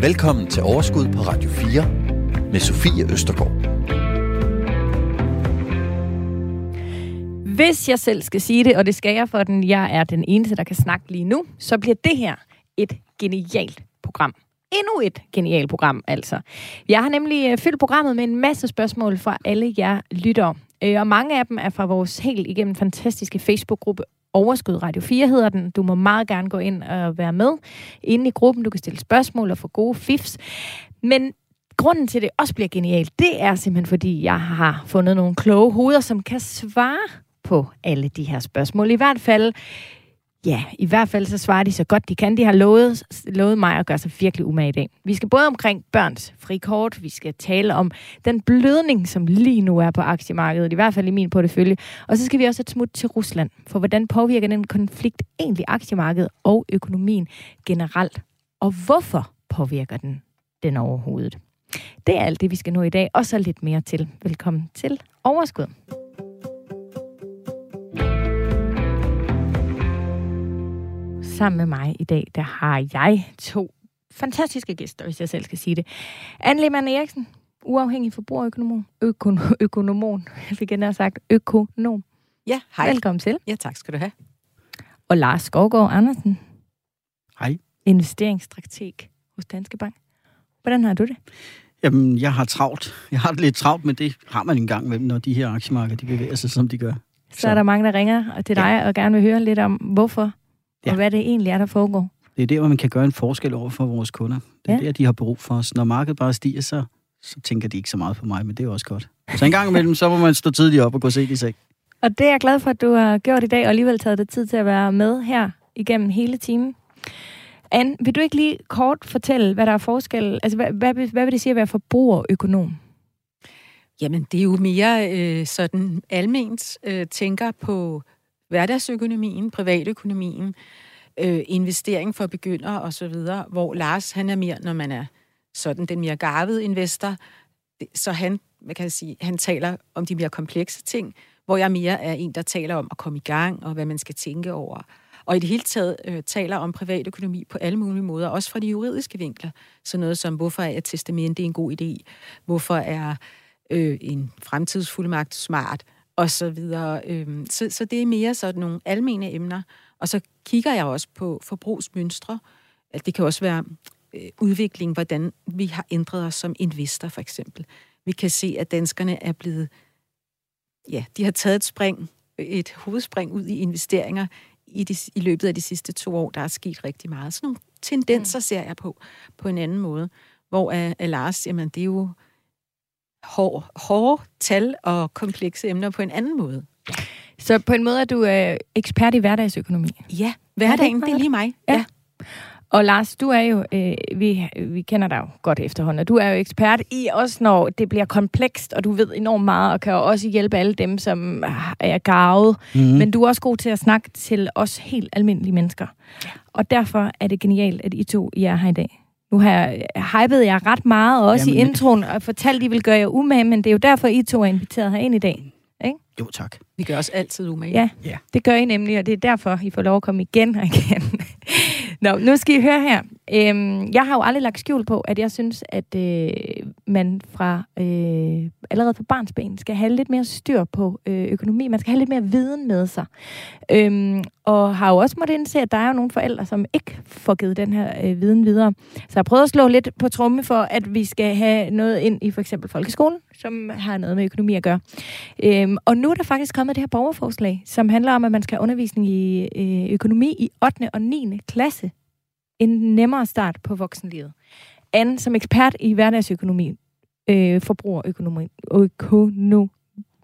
Velkommen til Overskud på Radio 4 med Sofie Østergaard. Hvis jeg selv skal sige det, og det skal jeg, for den jeg er den eneste, der kan snakke lige nu, så bliver det her et genialt program. Endnu et genialt program, altså. Jeg har nemlig øh, fyldt programmet med en masse spørgsmål fra alle jer lyttere. Øh, og mange af dem er fra vores helt igennem fantastiske Facebook-gruppe Overskud Radio 4 hedder den. Du må meget gerne gå ind og være med inde i gruppen. Du kan stille spørgsmål og få gode fifs. Men grunden til, at det også bliver genialt, det er simpelthen, fordi jeg har fundet nogle kloge hoveder, som kan svare på alle de her spørgsmål. I hvert fald Ja, i hvert fald så svarer de så godt de kan. De har lovet, lovet mig at gøre sig virkelig umage i dag. Vi skal både omkring børns frikort, vi skal tale om den blødning, som lige nu er på aktiemarkedet, i hvert fald i min portefølje. Og så skal vi også et smut til Rusland, for hvordan påvirker den konflikt egentlig aktiemarkedet og økonomien generelt? Og hvorfor påvirker den den overhovedet? Det er alt det, vi skal nå i dag, og så lidt mere til. Velkommen til Overskud. Sammen med mig i dag, der har jeg to fantastiske gæster, hvis jeg selv skal sige det. Anne Lehmann Eriksen, uafhængig forbrugerøkonom, økonom, økonomon, jeg fik have sagt økonom. Ja, hej. Velkommen til. Ja, tak skal du have. Og Lars Skovgaard Andersen. Hej. Investeringsstrateg hos Danske Bank. Hvordan har du det? Jamen, jeg har travlt. Jeg har det lidt travlt, men det har man engang med, når de her aktiemarkeder de bevæger sig, som de gør. Så, så er der mange, der ringer til dig ja. og gerne vil høre lidt om, hvorfor ja. og hvad det egentlig er, der foregår. Det er der, hvor man kan gøre en forskel over for vores kunder. Det er ja. der, de har brug for os. Når markedet bare stiger, så, så tænker de ikke så meget på mig, men det er også godt. Så en gang imellem, så må man stå tidligt op og gå se i seng. Og det er jeg glad for, at du har gjort i dag, og alligevel taget dig tid til at være med her igennem hele timen. Anne, vil du ikke lige kort fortælle, hvad der er forskel? Altså, hvad, hvad, hvad vil det sige at være forbrugerøkonom? Jamen, det er jo mere øh, sådan alment øh, tænker på hverdagsøkonomien, privatøkonomien, øh, investering for begyndere osv., hvor Lars, han er mere, når man er sådan den mere garvede investor, så han, man kan sige, han taler om de mere komplekse ting, hvor jeg mere er en, der taler om at komme i gang, og hvad man skal tænke over. Og i det hele taget øh, taler om privatøkonomi på alle mulige måder, også fra de juridiske vinkler. Så noget som, hvorfor er et testamente en god idé? Hvorfor er øh, en fremtidsfuldmagt smart? Og så videre. Øhm, så, så det er mere sådan nogle almene emner. Og så kigger jeg også på forbrugsmønstre. Det kan også være øh, udvikling, hvordan vi har ændret os som investor, for eksempel. Vi kan se, at danskerne er blevet... Ja, de har taget et spring, et hovedspring ud i investeringer i, de, i løbet af de sidste to år. Der er sket rigtig meget. Sådan nogle tendenser mm. ser jeg på, på en anden måde. Hvor er, er Lars, jamen det er jo hårde, hårde tal og komplekse emner på en anden måde. Så på en måde er du øh, ekspert i hverdagsøkonomi? Ja, hverdagen, det er lige mig. Ja. ja. Og Lars, du er jo, øh, vi, vi kender dig jo godt efterhånden, og du er jo ekspert i også, når det bliver komplekst, og du ved enormt meget, og kan jo også hjælpe alle dem, som er gavet. Mm-hmm. Men du er også god til at snakke til os helt almindelige mennesker. Ja. Og derfor er det genialt, at I to I er her i dag. Nu har jeg hypet jer ret meget, også Jamen, i introen, og fortalt, at I vil gøre jer umage, men det er jo derfor, I to er inviteret ind i dag. Ikke? Jo, tak. Vi gør os altid umage. Ja, ja, det gør I nemlig, og det er derfor, I får lov at komme igen og igen. Nå, nu skal I høre her. Øhm, jeg har jo aldrig lagt skjul på, at jeg synes, at øh, man fra øh, allerede fra barnsben skal have lidt mere styr på øh, økonomi. Man skal have lidt mere viden med sig. Øhm, og har jo også måttet indse, at der er jo nogle forældre, som ikke får givet den her øh, viden videre. Så jeg har prøvet at slå lidt på tromme for, at vi skal have noget ind i for eksempel folkeskolen, som har noget med økonomi at gøre. Øhm, og nu er der faktisk kommet det her borgerforslag, som handler om, at man skal have undervisning i øh, økonomi i 8. og 9. klasse. En nemmere start på voksenlivet. Anne, som ekspert i hverdagsøkonomi, øh, forbrugerøkonomi, økonom,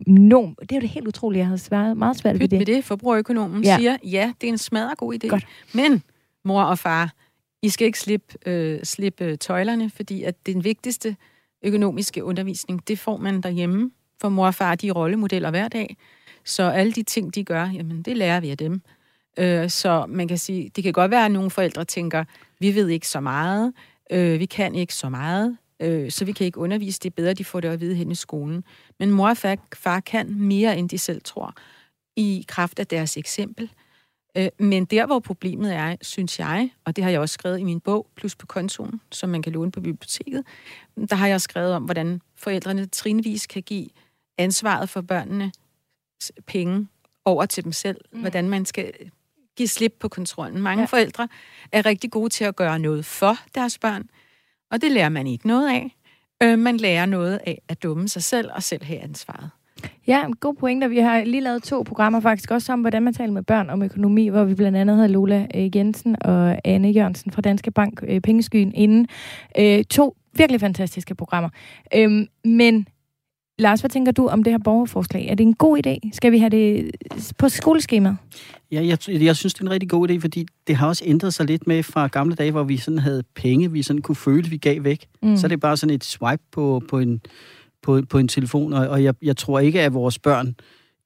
Nom. Det er jo det helt utrolige, jeg har svært, meget svært ved det. ved det. Forbrugerøkonomen ja. siger, ja, det er en smadret god idé. Godt. Men, mor og far, I skal ikke slippe, øh, slippe tøjlerne, fordi at den vigtigste økonomiske undervisning, det får man derhjemme. For mor og far, de er rollemodeller hver dag. Så alle de ting, de gør, jamen, det lærer vi af dem. Øh, så man kan sige, det kan godt være, at nogle forældre tænker, vi ved ikke så meget, øh, vi kan ikke så meget, øh, så vi kan ikke undervise det bedre, de får det at vide hen i skolen. Men mor og far, far kan mere, end de selv tror, i kraft af deres eksempel. Øh, men der, hvor problemet er, synes jeg, og det har jeg også skrevet i min bog, Plus på kontoen, som man kan låne på biblioteket, der har jeg skrevet om, hvordan forældrene trinvis kan give ansvaret for børnene penge over til dem selv, mm. hvordan man skal give slip på kontrollen. Mange ja. forældre er rigtig gode til at gøre noget for deres børn, og det lærer man ikke noget af. Øh, man lærer noget af at dumme sig selv og selv have ansvaret. Ja, god pointer. Vi har lige lavet to programmer faktisk også om, hvordan man taler med børn om økonomi, hvor vi blandt andet havde Lola øh, Jensen og Anne Jørgensen fra Danske Bank øh, Pengeskyen inden. Øh, to virkelig fantastiske programmer. Øh, men Lars, hvad tænker du om det her borgerforslag? Er det en god idé? Skal vi have det på skoleskemaet? Ja, jeg, jeg synes, det er en rigtig god idé, fordi det har også ændret sig lidt med fra gamle dage, hvor vi sådan havde penge, vi sådan kunne føle, vi gav væk. Mm. Så er det bare sådan et swipe på, på, en, på, på en telefon, og, og jeg, jeg tror ikke, at vores børn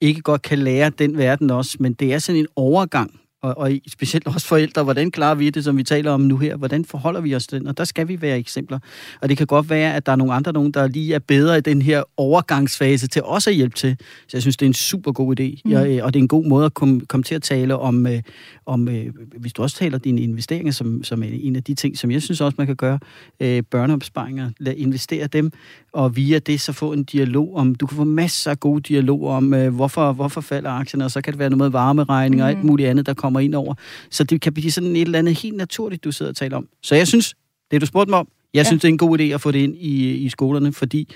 ikke godt kan lære den verden også, men det er sådan en overgang og, og specielt også forældre, hvordan klarer vi det, som vi taler om nu her? Hvordan forholder vi os til den? Og der skal vi være eksempler. Og det kan godt være, at der er nogle andre, nogen, der lige er bedre i den her overgangsfase til også at hjælpe til. Så jeg synes, det er en super god idé. Mm. Jeg, og det er en god måde at komme, komme til at tale om, øh, om øh, hvis du også taler dine investeringer, som, som er en af de ting, som jeg synes også, man kan gøre, øh, børneopsparinger, lad investere dem, og via det så få en dialog om, du kan få masser af gode dialoger om, øh, hvorfor, hvorfor falder aktierne, og så kan det være noget med varmeregninger mm. og alt muligt andet, der kommer kommer ind over. Så det kan blive sådan et eller andet helt naturligt, du sidder og taler om. Så jeg synes, det du spurgte mig om, jeg ja. synes, det er en god idé at få det ind i, i skolerne, fordi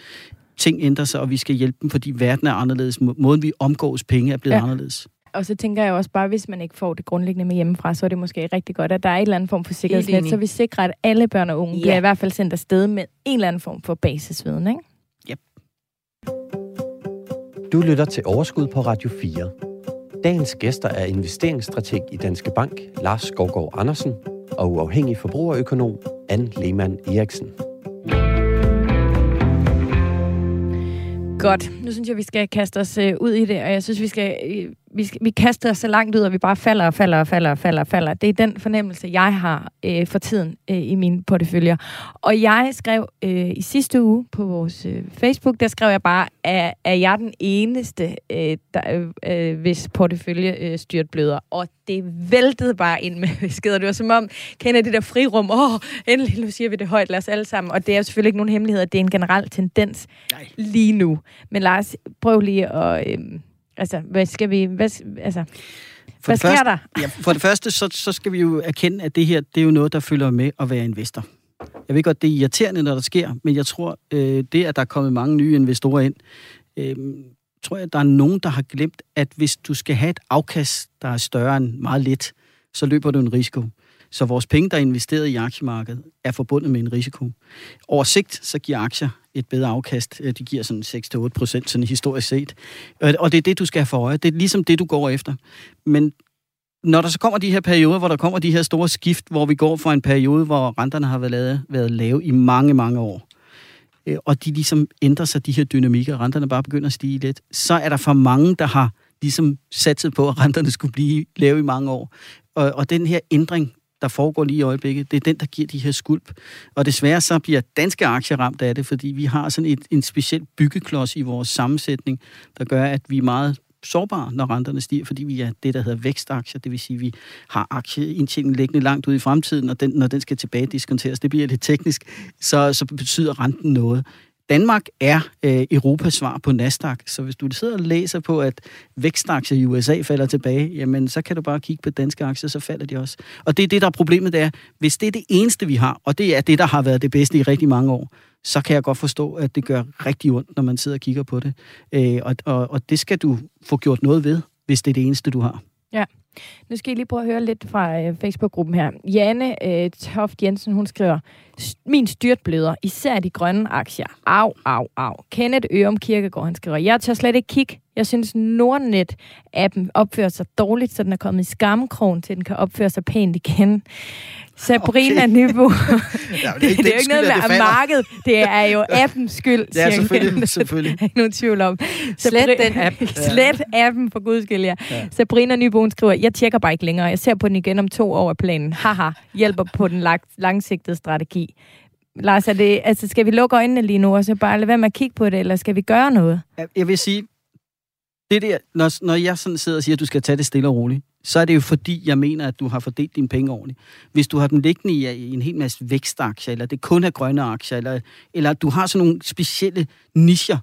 ting ændrer sig, og vi skal hjælpe dem, fordi verden er anderledes. Måden, vi omgås penge, er blevet ja. anderledes. Og så tænker jeg også bare, hvis man ikke får det grundlæggende med hjemmefra, så er det måske rigtig godt, at der er en eller anden form for sikkerhedsnet, så vi sikrer, at alle børn og unge ja. bliver i hvert fald sendt afsted med en eller anden form for basisviden, ikke? Yep. Du lytter til Overskud på Radio 4. Dagens gæster er investeringsstrateg i Danske Bank, Lars Skovgaard Andersen, og uafhængig forbrugerøkonom, Anne Lehmann Eriksen. Godt. Nu synes jeg, vi skal kaste os øh, ud i det, og jeg synes, vi skal øh, vi, vi kaster os så langt ud, og vi bare falder og falder og falder og falder og falder. Det er den fornemmelse, jeg har øh, for tiden øh, i mine porteføljer. Og jeg skrev øh, i sidste uge på vores øh, Facebook, der skrev jeg bare, at er jeg den eneste, øh, der, øh, hvis portefølje øh, styrt bløder. Og det væltede bare ind med beskeder. Det var som om, kender det der frirum, åh, oh, endelig, nu siger vi det højt, lad os alle sammen. Og det er jo selvfølgelig ikke nogen hemmelighed, at det er en generel tendens Nej. lige nu. Men Lars, prøv lige at... Øh, Altså, hvad skal vi... Hvad, altså, for hvad sker første, der? Ja, for det første, så, så skal vi jo erkende, at det her, det er jo noget, der følger med at være investor. Jeg ved godt, det er irriterende, når der sker, men jeg tror, øh, det, at der er kommet mange nye investorer ind, øh, tror jeg, at der er nogen, der har glemt, at hvis du skal have et afkast, der er større end meget lidt, så løber du en risiko. Så vores penge, der er investeret i aktiemarkedet, er forbundet med en risiko. Over sigt, så giver aktier et bedre afkast. Øh, de giver sådan 6-8 procent, sådan historisk set. Øh, og det er det, du skal have for øje. Det er ligesom det, du går efter. Men når der så kommer de her perioder, hvor der kommer de her store skift, hvor vi går fra en periode, hvor renterne har været, været lave i mange, mange år, øh, og de ligesom ændrer sig, de her dynamikker, renterne bare begynder at stige lidt, så er der for mange, der har ligesom satset på, at renterne skulle blive lave i mange år. Og, og den her ændring der foregår lige i øjeblikket, det er den, der giver de her skulp. Og desværre så bliver danske aktier ramt af det, fordi vi har sådan et, en speciel byggeklods i vores sammensætning, der gør, at vi er meget sårbare, når renterne stiger, fordi vi er det, der hedder vækstaktier. Det vil sige, at vi har aktieindtjening liggende langt ud i fremtiden, og den, når den skal tilbage diskonteres, det bliver lidt teknisk, så, så betyder renten noget. Danmark er øh, Europas svar på Nasdaq, så hvis du sidder og læser på, at vækstaktier i USA falder tilbage, jamen så kan du bare kigge på danske aktier, så falder de også. Og det er det, der er problemet, det er, hvis det er det eneste, vi har, og det er det, der har været det bedste i rigtig mange år, så kan jeg godt forstå, at det gør rigtig ondt, når man sidder og kigger på det. Øh, og, og, og det skal du få gjort noget ved, hvis det er det eneste, du har. Ja. Nu skal jeg lige prøve at høre lidt fra øh, Facebook-gruppen her. Janne øh, Toft Jensen, hun skriver, min styrt bløder, især de grønne aktier. Au, au, au. Kenneth Ørum Kirkegaard, han skriver, jeg tør slet ikke kigge. Jeg synes, Nordnet-appen opfører sig dårligt, så den er kommet i skamkrogen til, den kan opføre sig pænt igen. Sabrina okay. Nybo. ja, det, det, det er jo ikke noget med markedet. Det er jo appens skyld. Ja, selvfølgelig. selvfølgelig. Der er ikke nogen tvivl om. Slet den app. Slet appen, for guds skyld, ja. ja. Sabrina Nybo, skriver, jeg tjekker bare ikke længere. Jeg ser på den igen om to år af planen. Haha, hjælper på den langsigtede strategi. Lars, er det, altså, skal vi lukke øjnene lige nu, og så bare lade være med at kigge på det, eller skal vi gøre noget? Jeg vil sige, det der, når, når jeg sådan sidder og siger, at du skal tage det stille og roligt, så er det jo fordi, jeg mener, at du har fordelt dine penge ordentligt. Hvis du har dem liggende i, i en hel masse vækstaktier, eller det kun er grønne aktier, eller, eller du har sådan nogle specielle nischer,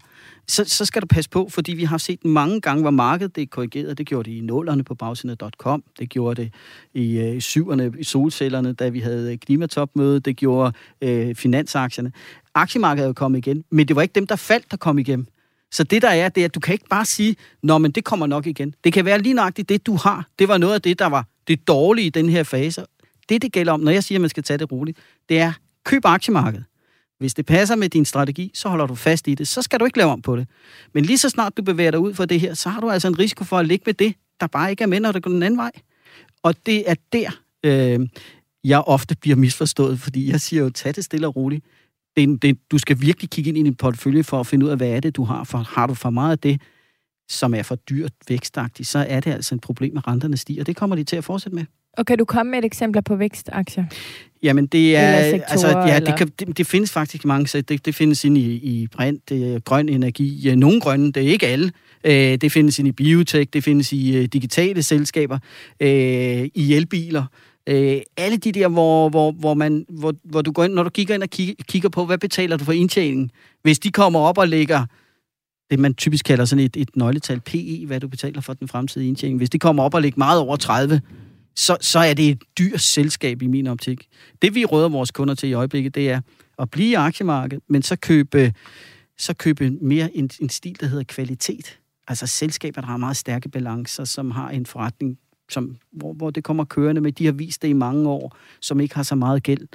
så, så skal du passe på, fordi vi har set mange gange, hvor markedet det er korrigeret. Det gjorde det i nålerne på bagsiden.com. Det gjorde det i, øh, i syverne i solcellerne, da vi havde øh, klimatopmøde. Det gjorde øh, finansaktierne. Aktiemarkedet er kommet igen, men det var ikke dem, der faldt, der kom igen. Så det der er, det er, at du kan ikke bare sige, nå, men det kommer nok igen. Det kan være lige nøjagtigt det, du har. Det var noget af det, der var det dårlige i den her fase. Det, det gælder om, når jeg siger, at man skal tage det roligt, det er, køb aktiemarkedet. Hvis det passer med din strategi, så holder du fast i det. Så skal du ikke lave om på det. Men lige så snart du bevæger dig ud for det her, så har du altså en risiko for at ligge med det, der bare ikke er med, når det går den anden vej. Og det er der, øh, jeg ofte bliver misforstået, fordi jeg siger jo, tag det stille og roligt. Det, det, du skal virkelig kigge ind i din portefølje for at finde ud af, hvad er det, du har. For har du for meget af det, som er for dyrt vækstagtigt, så er det altså et problem, at renterne stiger. Det kommer de til at fortsætte med. Og kan du komme med et eksempel på vækstaktier? Jamen, det er... Sektorer, altså, ja, eller? det, kan, det, det findes faktisk mange sæt. Det, det findes ind i, i brint, det er grøn energi. Ja, nogle grønne, det er ikke alle. Øh, det findes ind i biotech, det findes i øh, digitale selskaber, øh, i elbiler. Øh, alle de der, hvor, hvor, hvor, man, hvor, hvor du går ind, når du kigger ind og kigger, kigger på, hvad betaler du for indtjeningen? Hvis de kommer op og lægger det, man typisk kalder sådan et, et nøgletal PE, hvad du betaler for den fremtidige indtjening. Hvis de kommer op og lægger meget over 30, så, så er det et dyrt selskab i min optik. Det vi råder vores kunder til i øjeblikket, det er at blive i aktiemarkedet, men så købe, så købe mere en, en stil, der hedder kvalitet. Altså selskaber, der har meget stærke balancer, som har en forretning, som, hvor, hvor det kommer kørende med, de har vist det i mange år, som ikke har så meget gæld.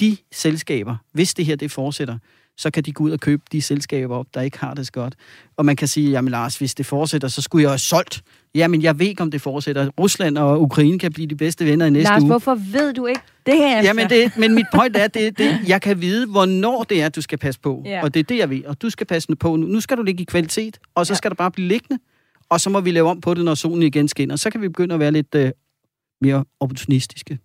De selskaber, hvis det her det fortsætter, så kan de gå ud og købe de selskaber op, der ikke har det så godt. Og man kan sige, jamen Lars, hvis det fortsætter, så skulle jeg have solgt. Jamen, jeg ved ikke, om det fortsætter. Rusland og Ukraine kan blive de bedste venner i næste Lars, uge. hvorfor ved du ikke det her? altså? Jamen, det, men mit point er, det, det, jeg kan vide, hvornår det er, du skal passe på. Ja. Og det er det, jeg ved. Og du skal passe på nu. Nu skal du ligge i kvalitet, og så Ja. skal du bare blive liggende. Og så må vi lave om på det, når solen igen skinner. Så kan vi begynde at være lidt øh, mere opportunistiske.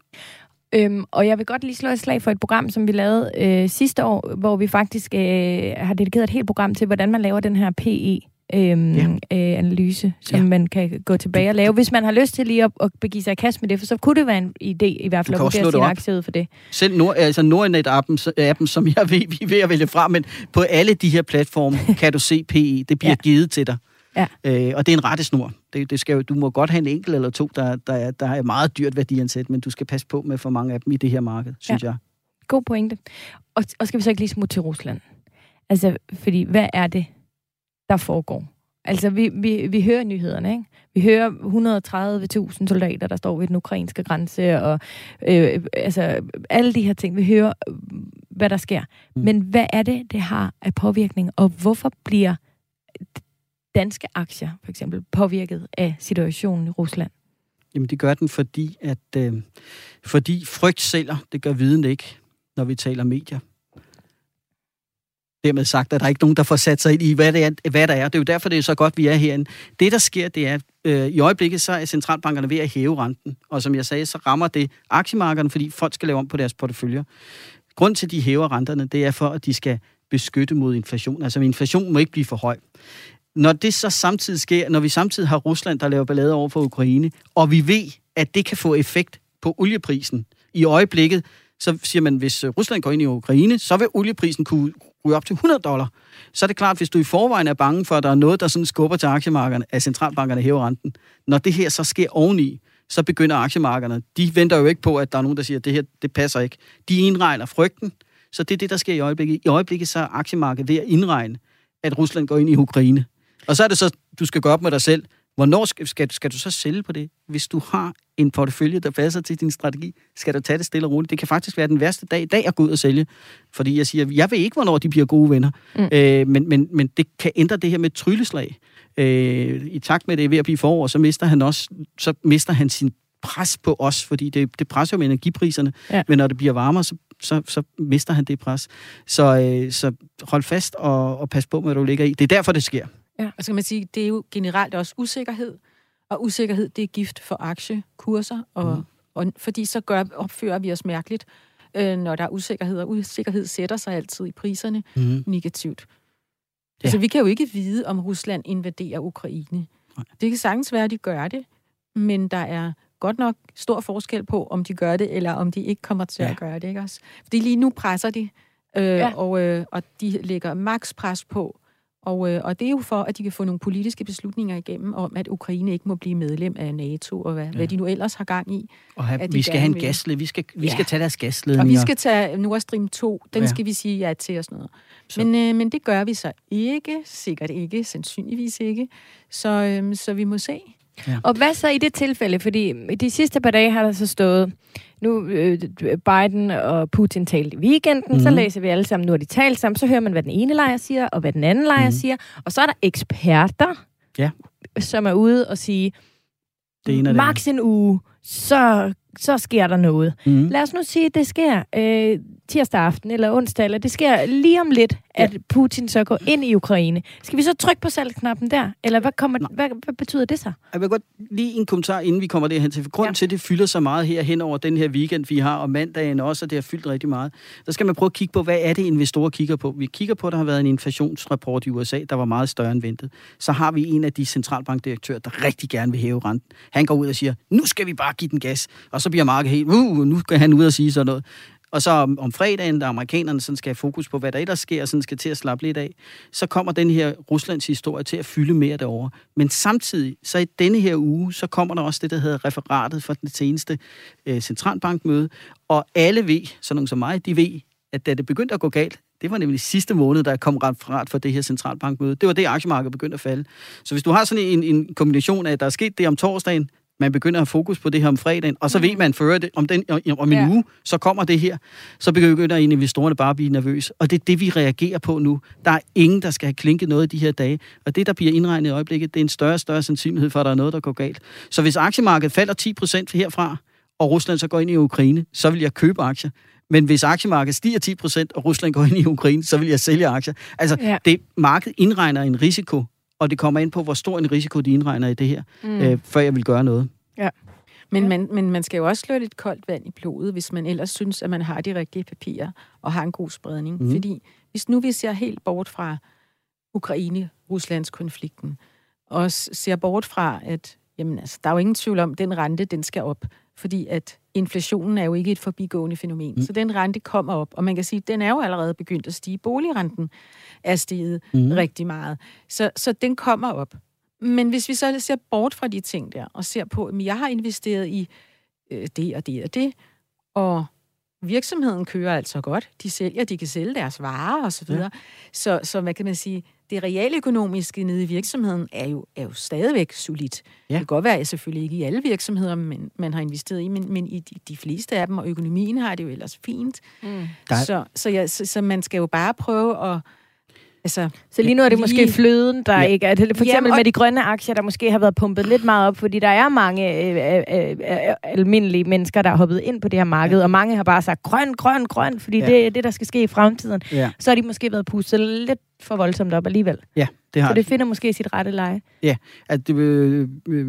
Øhm, og jeg vil godt lige slå et slag for et program, som vi lavede øh, sidste år, hvor vi faktisk øh, har dedikeret et helt program til, hvordan man laver den her PE. Øhm, Ja. øh, analyse, som Ja. man kan gå tilbage og lave. Hvis man har lyst til lige at, at begive sig i kast med det, for så kunne det være en idé i hvert fald at vurdere sin aktie for det. Selv Nord, altså Nordnet-appen, appen, som jeg ved, vi er ved at vælge fra, men på alle de her platforme kan du se PE. Det bliver. Ja. givet til dig. Ja. Øh, og det er en rettesnor. Det, det skal jo, du må godt have en enkelt eller to, der, der, er, der er meget dyrt værdiansat, men du skal passe på med for mange af dem i det her marked, synes ja. jeg. God pointe. Og, og skal vi så ikke lige smutte til Rusland? Altså, fordi hvad er det, der foregår? Altså, vi, vi, vi hører nyhederne, ikke? Vi hører 130.000 soldater, der står ved den ukrainske grænse, og øh, altså, alle de her ting. Vi hører, hvad der sker. Mm. Men hvad er det, det har af påvirkning, og hvorfor bliver danske aktier, for eksempel, påvirket af situationen i Rusland? Jamen, det gør den, fordi, at, øh, fordi frygt sælger. Det gør viden ikke, når vi taler medier. Dermed sagt, at der er ikke nogen, der får sat sig ind i, hvad, det er, hvad der er. Det er jo derfor, det er så godt, vi er herinde. Det, der sker, det er, øh, i øjeblikket, så er centralbankerne ved at hæve renten. Og som jeg sagde, så rammer det aktiemarkederne, fordi folk skal lave om på deres porteføljer. Grund til, at de hæver renterne, det er for, at de skal beskytte mod inflation. Altså, inflation må ikke blive for høj. Når det så samtidig sker, når vi samtidig har Rusland, der laver ballade over for Ukraine, og vi ved, at det kan få effekt på olieprisen i øjeblikket, så siger man, hvis øh, Rusland går ind i Ukraine, så vil olieprisen kunne ryge op til 100 dollar. Så er det klart, hvis du i forvejen er bange for, at der er noget, der sådan skubber til aktiemarkederne, at centralbankerne hæver renten. Når det her så sker oveni, så begynder aktiemarkederne. De venter jo ikke på, at der er nogen, der siger, at det her det passer ikke. De indregner frygten. Så det er det, der sker i øjeblikket. I øjeblikket så er aktiemarkedet ved at indregne, at Rusland går ind i Ukraine. Og så er det så, du skal gå op med dig selv. Hvornår skal, skal, skal du så sælge på det? Hvis du har en portefølje, der passer til din strategi, skal du tage det stille og roligt. Det kan faktisk være den værste dag i dag at gå ud og sælge. Fordi jeg siger, jeg ved ikke, hvornår de bliver gode venner. Mm. Øh, men, men, men det kan ændre det her med et trylleslag. Øh, I takt med, det er ved at blive forår, så mister han også så mister han sin pres på os, fordi det, det presser jo med energipriserne. Ja. Men når det bliver varmere, så, så, så mister han det pres. Så, øh, så hold fast og, og pas på, hvad du ligger i. Det er derfor, det sker. Ja. Og så kan man sige, det er jo generelt også usikkerhed, og usikkerhed, det er gift for aktiekurser, og, mm. og fordi så gør, opfører vi os mærkeligt, øh, når der er usikkerhed, og usikkerhed sætter sig altid i priserne Mm. negativt. Ja. Så vi kan jo ikke vide, om Rusland invaderer Ukraine. Nej. Det kan sagtens være, at de gør det, men der er godt nok stor forskel på, om de gør det, eller om de ikke kommer til ja. at gøre det. Ikke også? Fordi lige nu presser de, øh, ja. og, øh, og de lægger maks pres på, og, øh, og det er jo for, at de kan få nogle politiske beslutninger igennem om, at Ukraine ikke må blive medlem af NATO, og hvad, ja. hvad de nu ellers har gang i. Og have, vi skal have en gasled, vi skal, vi ja. skal tage deres gasledninger. Og vi skal tage Nord Stream 2, den ja. skal vi sige ja til og sådan noget. Så. Men, øh, men det gør vi så ikke, sikkert ikke, sandsynligvis ikke. Så, øh, så vi må se. Ja. Og hvad så i det tilfælde? Fordi de sidste par dage har der så stået, nu øh, Biden og Putin talte i weekenden, mm-hmm. så mhm. læser vi alle sammen, nu har de talt sammen, så hører man, hvad den ene lejr siger, og hvad den anden lejr mm-hmm. siger, og så er der eksperter, ja. som er ude og sige, det ene max en uge, så, så sker der noget. Mm-hmm. Lad os nu sige, at det sker øh, tirsdag aften eller onsdag, eller det sker lige om lidt, at ja. Putin så går ind i Ukraine. Skal vi så trykke på salgknappen der? Eller hvad, kommer, hvad, hvad betyder det så? Jeg vil godt lige en kommentar, inden vi kommer derhen til. For grunden ja. til, at det fylder så meget her hen over den her weekend, vi har, og mandagen også, og det har fyldt rigtig meget, der skal man prøve at kigge på, hvad er det, investorer kigger på? Vi kigger på, at der har været en inflationsrapport i USA, der var meget større end ventet. Så har vi en af de centralbankdirektører, der rigtig gerne vil hæve renten. Han går ud og siger, nu skal vi bare give den gas. Og så bliver markedet helt, uh, nu skal han ud og sige sådan noget. Og så om, om fredagen, da amerikanerne sådan skal have fokus på, hvad der ellers sker, og sådan skal til at slappe lidt af, så kommer den her Ruslands historie til at fylde mere derovre. Men samtidig, så i denne her uge, så kommer der også det, der hedder referatet fra den seneste øh, centralbankmøde, og alle ved, sådan nogle som mig, de ved, at da det begyndte at gå galt, det var nemlig sidste måned, der kom referat for det her centralbankmøde. Det var det, aktiemarkedet begyndte at falde. Så hvis du har sådan en, en kombination af, at der er sket det om torsdagen, man begynder at have fokus på det her om fredagen, og så mm. ved man for det, om, den, om en ja. uge, så kommer det her, så begynder investorerne bare at blive nervøse. Og det er det, vi reagerer på nu. Der er ingen, der skal have klinket noget i de her dage. Og det, der bliver indregnet i øjeblikket, det er en større og større sandsynlighed for, at der er noget, der går galt. Så hvis aktiemarkedet falder 10% herfra, og Rusland så går ind i Ukraine, så vil jeg købe aktier. Men hvis aktiemarkedet stiger 10%, og Rusland går ind i Ukraine, så vil jeg sælge aktier. Altså, ja. det markedet indregner en risiko og det kommer ind på, hvor stor en risiko de indregner i det her, mm. øh, før jeg vil gøre noget. Ja. Men man, men man skal jo også slå lidt koldt vand i blodet, hvis man ellers synes, at man har de rigtige papirer og har en god spredning. Mm. Fordi hvis nu vi ser helt bort fra Ukraine-Ruslands konflikten, og ser bort fra, at jamen, altså, der er jo ingen tvivl om, at den rente, den skal op. Fordi at inflationen er jo ikke et forbigående fænomen. Mm. Så den rente kommer op, og man kan sige, at den er jo allerede begyndt at stige. Boligrenten er steget mm. rigtig meget. Så, så den kommer op. Men hvis vi så ser bort fra de ting der, og ser på, at jeg har investeret i øh, det og det og det, og virksomheden kører altså godt. De sælger, de kan sælge deres varer og så videre. Ja. Så, så hvad kan man sige, det realøkonomiske nede i virksomheden er jo, er jo stadigvæk solidt. Ja. Det kan godt være, at selvfølgelig ikke i alle virksomheder, men man har investeret i, men, men i de, de fleste af dem, og økonomien har det jo ellers fint. Mm. Så, så, ja, så, så man skal jo bare prøve at Altså, så lige nu er det lige... måske fløden, der ja. ikke er... For eksempel Jamen, og... med de grønne aktier, der måske har været pumpet lidt meget op, fordi der er mange øh, øh, øh, øh, almindelige mennesker, der har hoppet ind på det her marked, ja. og mange har bare sagt grøn, grøn, grøn, fordi ja. det er det, der skal ske i fremtiden. Ja. Så har de måske været pustet lidt for voldsomt op alligevel. Ja, det har Så det finder måske sit rette leje. Ja, at det, øh, øh,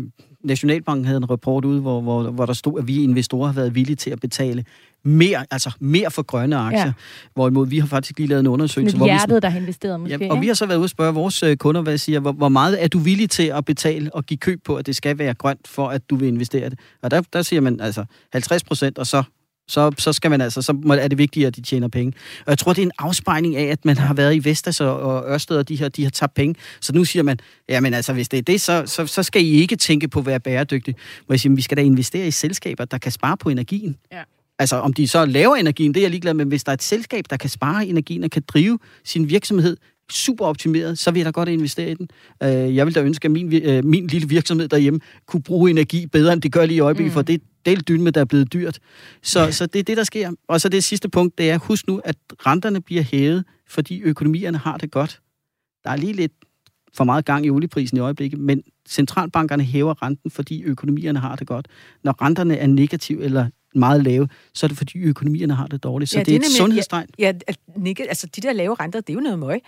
Nationalbanken havde en rapport ude, hvor, hvor, hvor der stod, at vi investorer har været villige til at betale mere, altså mere for grønne aktier. Ja. Hvorimod vi har faktisk lige lavet en undersøgelse. Hjertet, hvor vi, der har investeret måske. Ja, og vi har så været ude og spørge vores øh, kunder, hvad siger, hvor, hvor meget er du villig til at betale og give køb på, at det skal være grønt, for at du vil investere det? Og der, der siger man altså 50 procent, og så så, så skal man altså, så er det vigtigt, at de tjener penge. Og jeg tror, det er en afspejling af, at man har været i Vestas og Ørsted, og de her, de har tabt penge. Så nu siger man, jamen altså, hvis det er det, så, så, så skal I ikke tænke på at være bæredygtig. Hvor jeg siger, vi skal da investere i selskaber, der kan spare på energien. Ja. Altså, om de så laver energien, det er jeg ligeglad med. Hvis der er et selskab, der kan spare energien og kan drive sin virksomhed super optimeret, så vil jeg da godt investere i den. Øh, jeg vil da ønske, at min, øh, min lille virksomhed derhjemme kunne bruge energi bedre, end det gør lige i øjeblikket, mm. for det del dynme, der er blevet dyrt. Så, ja. så det er det, der sker. Og så det sidste punkt, det er, husk nu, at renterne bliver hævet, fordi økonomierne har det godt. Der er lige lidt for meget gang i olieprisen i øjeblikket, men centralbankerne hæver renten, fordi økonomierne har det godt. Når renterne er negative eller meget lave, så er det fordi økonomierne har det dårligt. Så ja, det, det er et sundhedstegn. Ja, ja, altså de der lave renter, det er jo noget møg.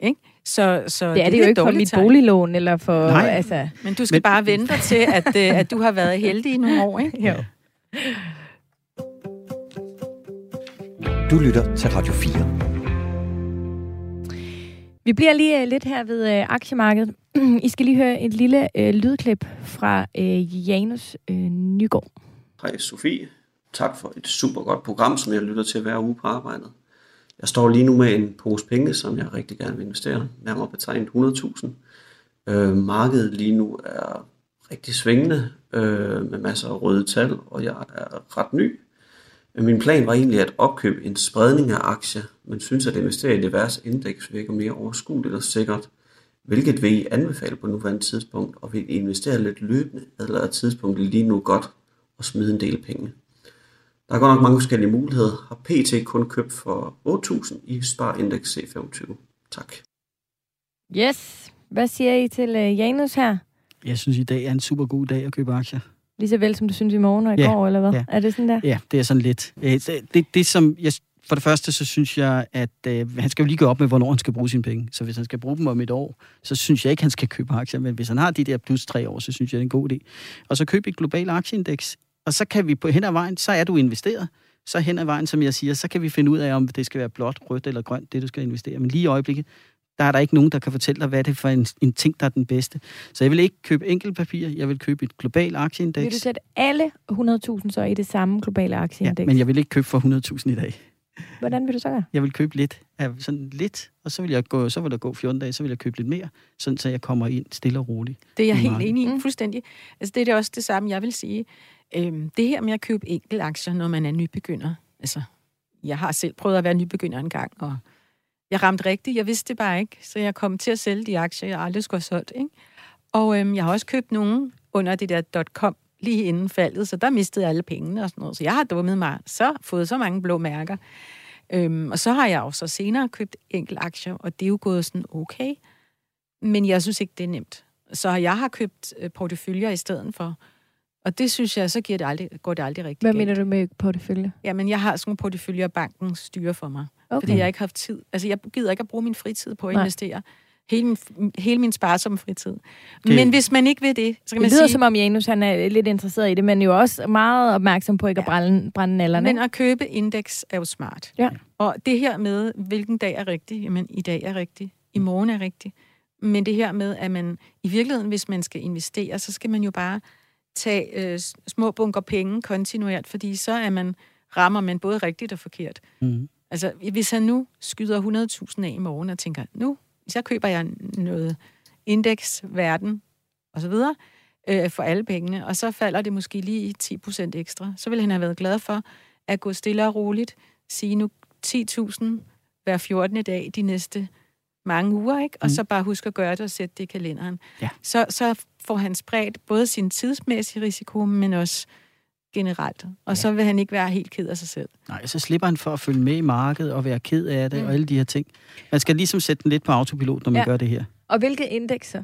Ikke? Så, så det er det, det jo ikke for mit tegn. boliglån, eller for... Nej. Altså... Men du skal Men... bare vente til, at, øh, at du har været heldig i nogle år, ikke? Jo. Du lytter til Radio 4. Vi bliver lige uh, lidt her ved uh, aktiemarkedet. I skal lige høre et lille øh, lydklip fra øh, Janus øh, Nygaard. Hej Sofie. Tak for et super godt program, som jeg lytter til hver uge på arbejdet. Jeg står lige nu med en pose penge, som jeg rigtig gerne vil investere. Nærmere betegnet 100.000. Øh, markedet lige nu er rigtig svingende øh, med masser af røde tal, og jeg er ret ny. Øh, min plan var egentlig at opkøbe en spredning af aktier, men synes at investere i diverse indeks virker mere overskueligt og sikkert. Hvilket vil I anbefale på nuværende tidspunkt, og vil I investere lidt løbende, eller er tidspunktet lige nu godt at smide en del penge? Der er godt nok mange forskellige muligheder. Har PT kun købt for 8.000 i Sparindex C25. Tak. Yes. Hvad siger I til uh, Janus her? Jeg synes, i dag er en super god dag at købe aktier. Lige så vel, som du synes i morgen og i Ja, går, eller hvad? ja. Er det sådan der? Ja, det er sådan lidt. Øh, Det, det, det som jeg, for det første, så synes jeg, at øh, han skal jo lige gå op med, hvornår han skal bruge sine penge. Så hvis han skal bruge dem om et år, så synes jeg ikke, han skal købe aktier. Men hvis han har de der plus tre år, så synes jeg, det er en god idé. Og så køb et globalt aktieindeks. Og så kan vi på hen ad vejen, så er du investeret. Så hen ad vejen, som jeg siger, så kan vi finde ud af, om det skal være blåt, rødt eller grønt, det du skal investere. Men lige i øjeblikket, der er der ikke nogen, der kan fortælle dig, hvad det er for en, en ting, der er den bedste. Så jeg vil ikke købe enkeltpapir, jeg vil købe et globalt aktieindeks. Vil du sætte alle 100.000 så i det samme globale ja, aktieindeks? men jeg vil ikke købe for 100.000 i dag. Hvordan vil du så gøre? Jeg vil købe lidt, af sådan lidt, og så vil, jeg gå, så vil der gå 14 dage, så vil jeg købe lidt mere, sådan så jeg kommer ind stille og roligt. Det er jeg helt enig i, Mm. fuldstændig. Altså, det er det også det samme, jeg vil sige. Øhm, det her med at købe enkel aktier, når man er nybegynder. Altså, jeg har selv prøvet at være nybegynder en gang, og jeg ramte rigtigt. Jeg vidste det bare ikke, så jeg kom til at sælge de aktier, jeg aldrig skulle have solgt. Ikke? Og øhm, jeg har også købt nogen under det der .com lige inden faldet, så der mistede jeg alle pengene og sådan noget. Så jeg har dummet mig, så fået så mange blå mærker. Øhm, og så har jeg også senere købt enkelte aktier, og det er jo gået sådan okay. Men jeg synes ikke, det er nemt. Så jeg har købt øh, porteføljer i stedet for. Og det synes jeg, så giver det aldrig, går det aldrig rigtig Hvad galt. mener du med portefølje? Jamen, jeg har sådan nogle porteføljer, banken styrer for mig. Okay. Fordi jeg ikke har haft tid. Altså, jeg gider ikke at bruge min fritid på at Nej. investere. Hele min, hele min sparsomme fritid. Det-. Men hvis man ikke vil det, så kan Det man lyder sige... som om Janus han er lidt interesseret i det, men jo også meget opmærksom på ikke at Ja. brænde, brænde nallerne. Men at købe indeks er jo smart. Ja. Og det her med, hvilken dag er rigtig, jamen i dag er rigtig, i morgen er rigtig. Men det her med, at man i virkeligheden, hvis man skal investere, så skal man jo bare tage øh, små bunker penge kontinuert, fordi så er man, rammer man både rigtigt og forkert. Mm. Altså, hvis han nu skyder 100.000 af i morgen og tænker, nu, så køber jeg noget indeks, verden og så videre, øh, for alle pengene, og så falder det måske lige 10% ekstra, så vil han have været glad for at gå stille og roligt, sige nu 10.000 hver 14. dag de næste mange uger, ikke? Og Mm. så bare huske at gøre det og sætte det i kalenderen. Ja. Så, så får han spredt både sin tidsmæssige risiko, men også generelt. Og så vil han ikke være helt ked af sig selv. Nej, så slipper han for at følge med i markedet og være ked af det Mm. og alle de her ting. Man skal ligesom sætte den lidt på autopilot, når man Ja. ja. gør det her. Og hvilke indekser?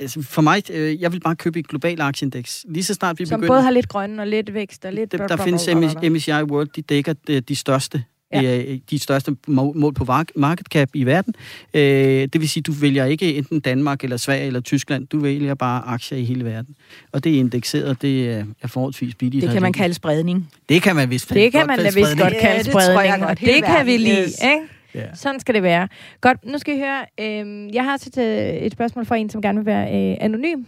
Altså, for mig, øh, jeg vil bare købe et globalt aktieindeks. Lige så snart vi Som begynder... både har lidt grønne og lidt vækst og lidt... der, der findes MSCI World, de dækker de, de største Ja. ja. de største må- mål på market cap i verden. Øh, det vil sige, du vælger ikke enten Danmark eller Sverige eller Tyskland. Du vælger bare aktier i hele verden. Og det er indekseret, det er forholdsvis billigt. Det kan man Altså, kalde spredning. Det kan man vist Det kan man da vist godt Ja, kalde det tror jeg spredning, godt. og det kan vi lide, yes. ikke? Yeah. Sådan skal det være. Godt, nu skal I høre. Øh, jeg har også et, et spørgsmål fra en, som gerne vil være øh, anonym.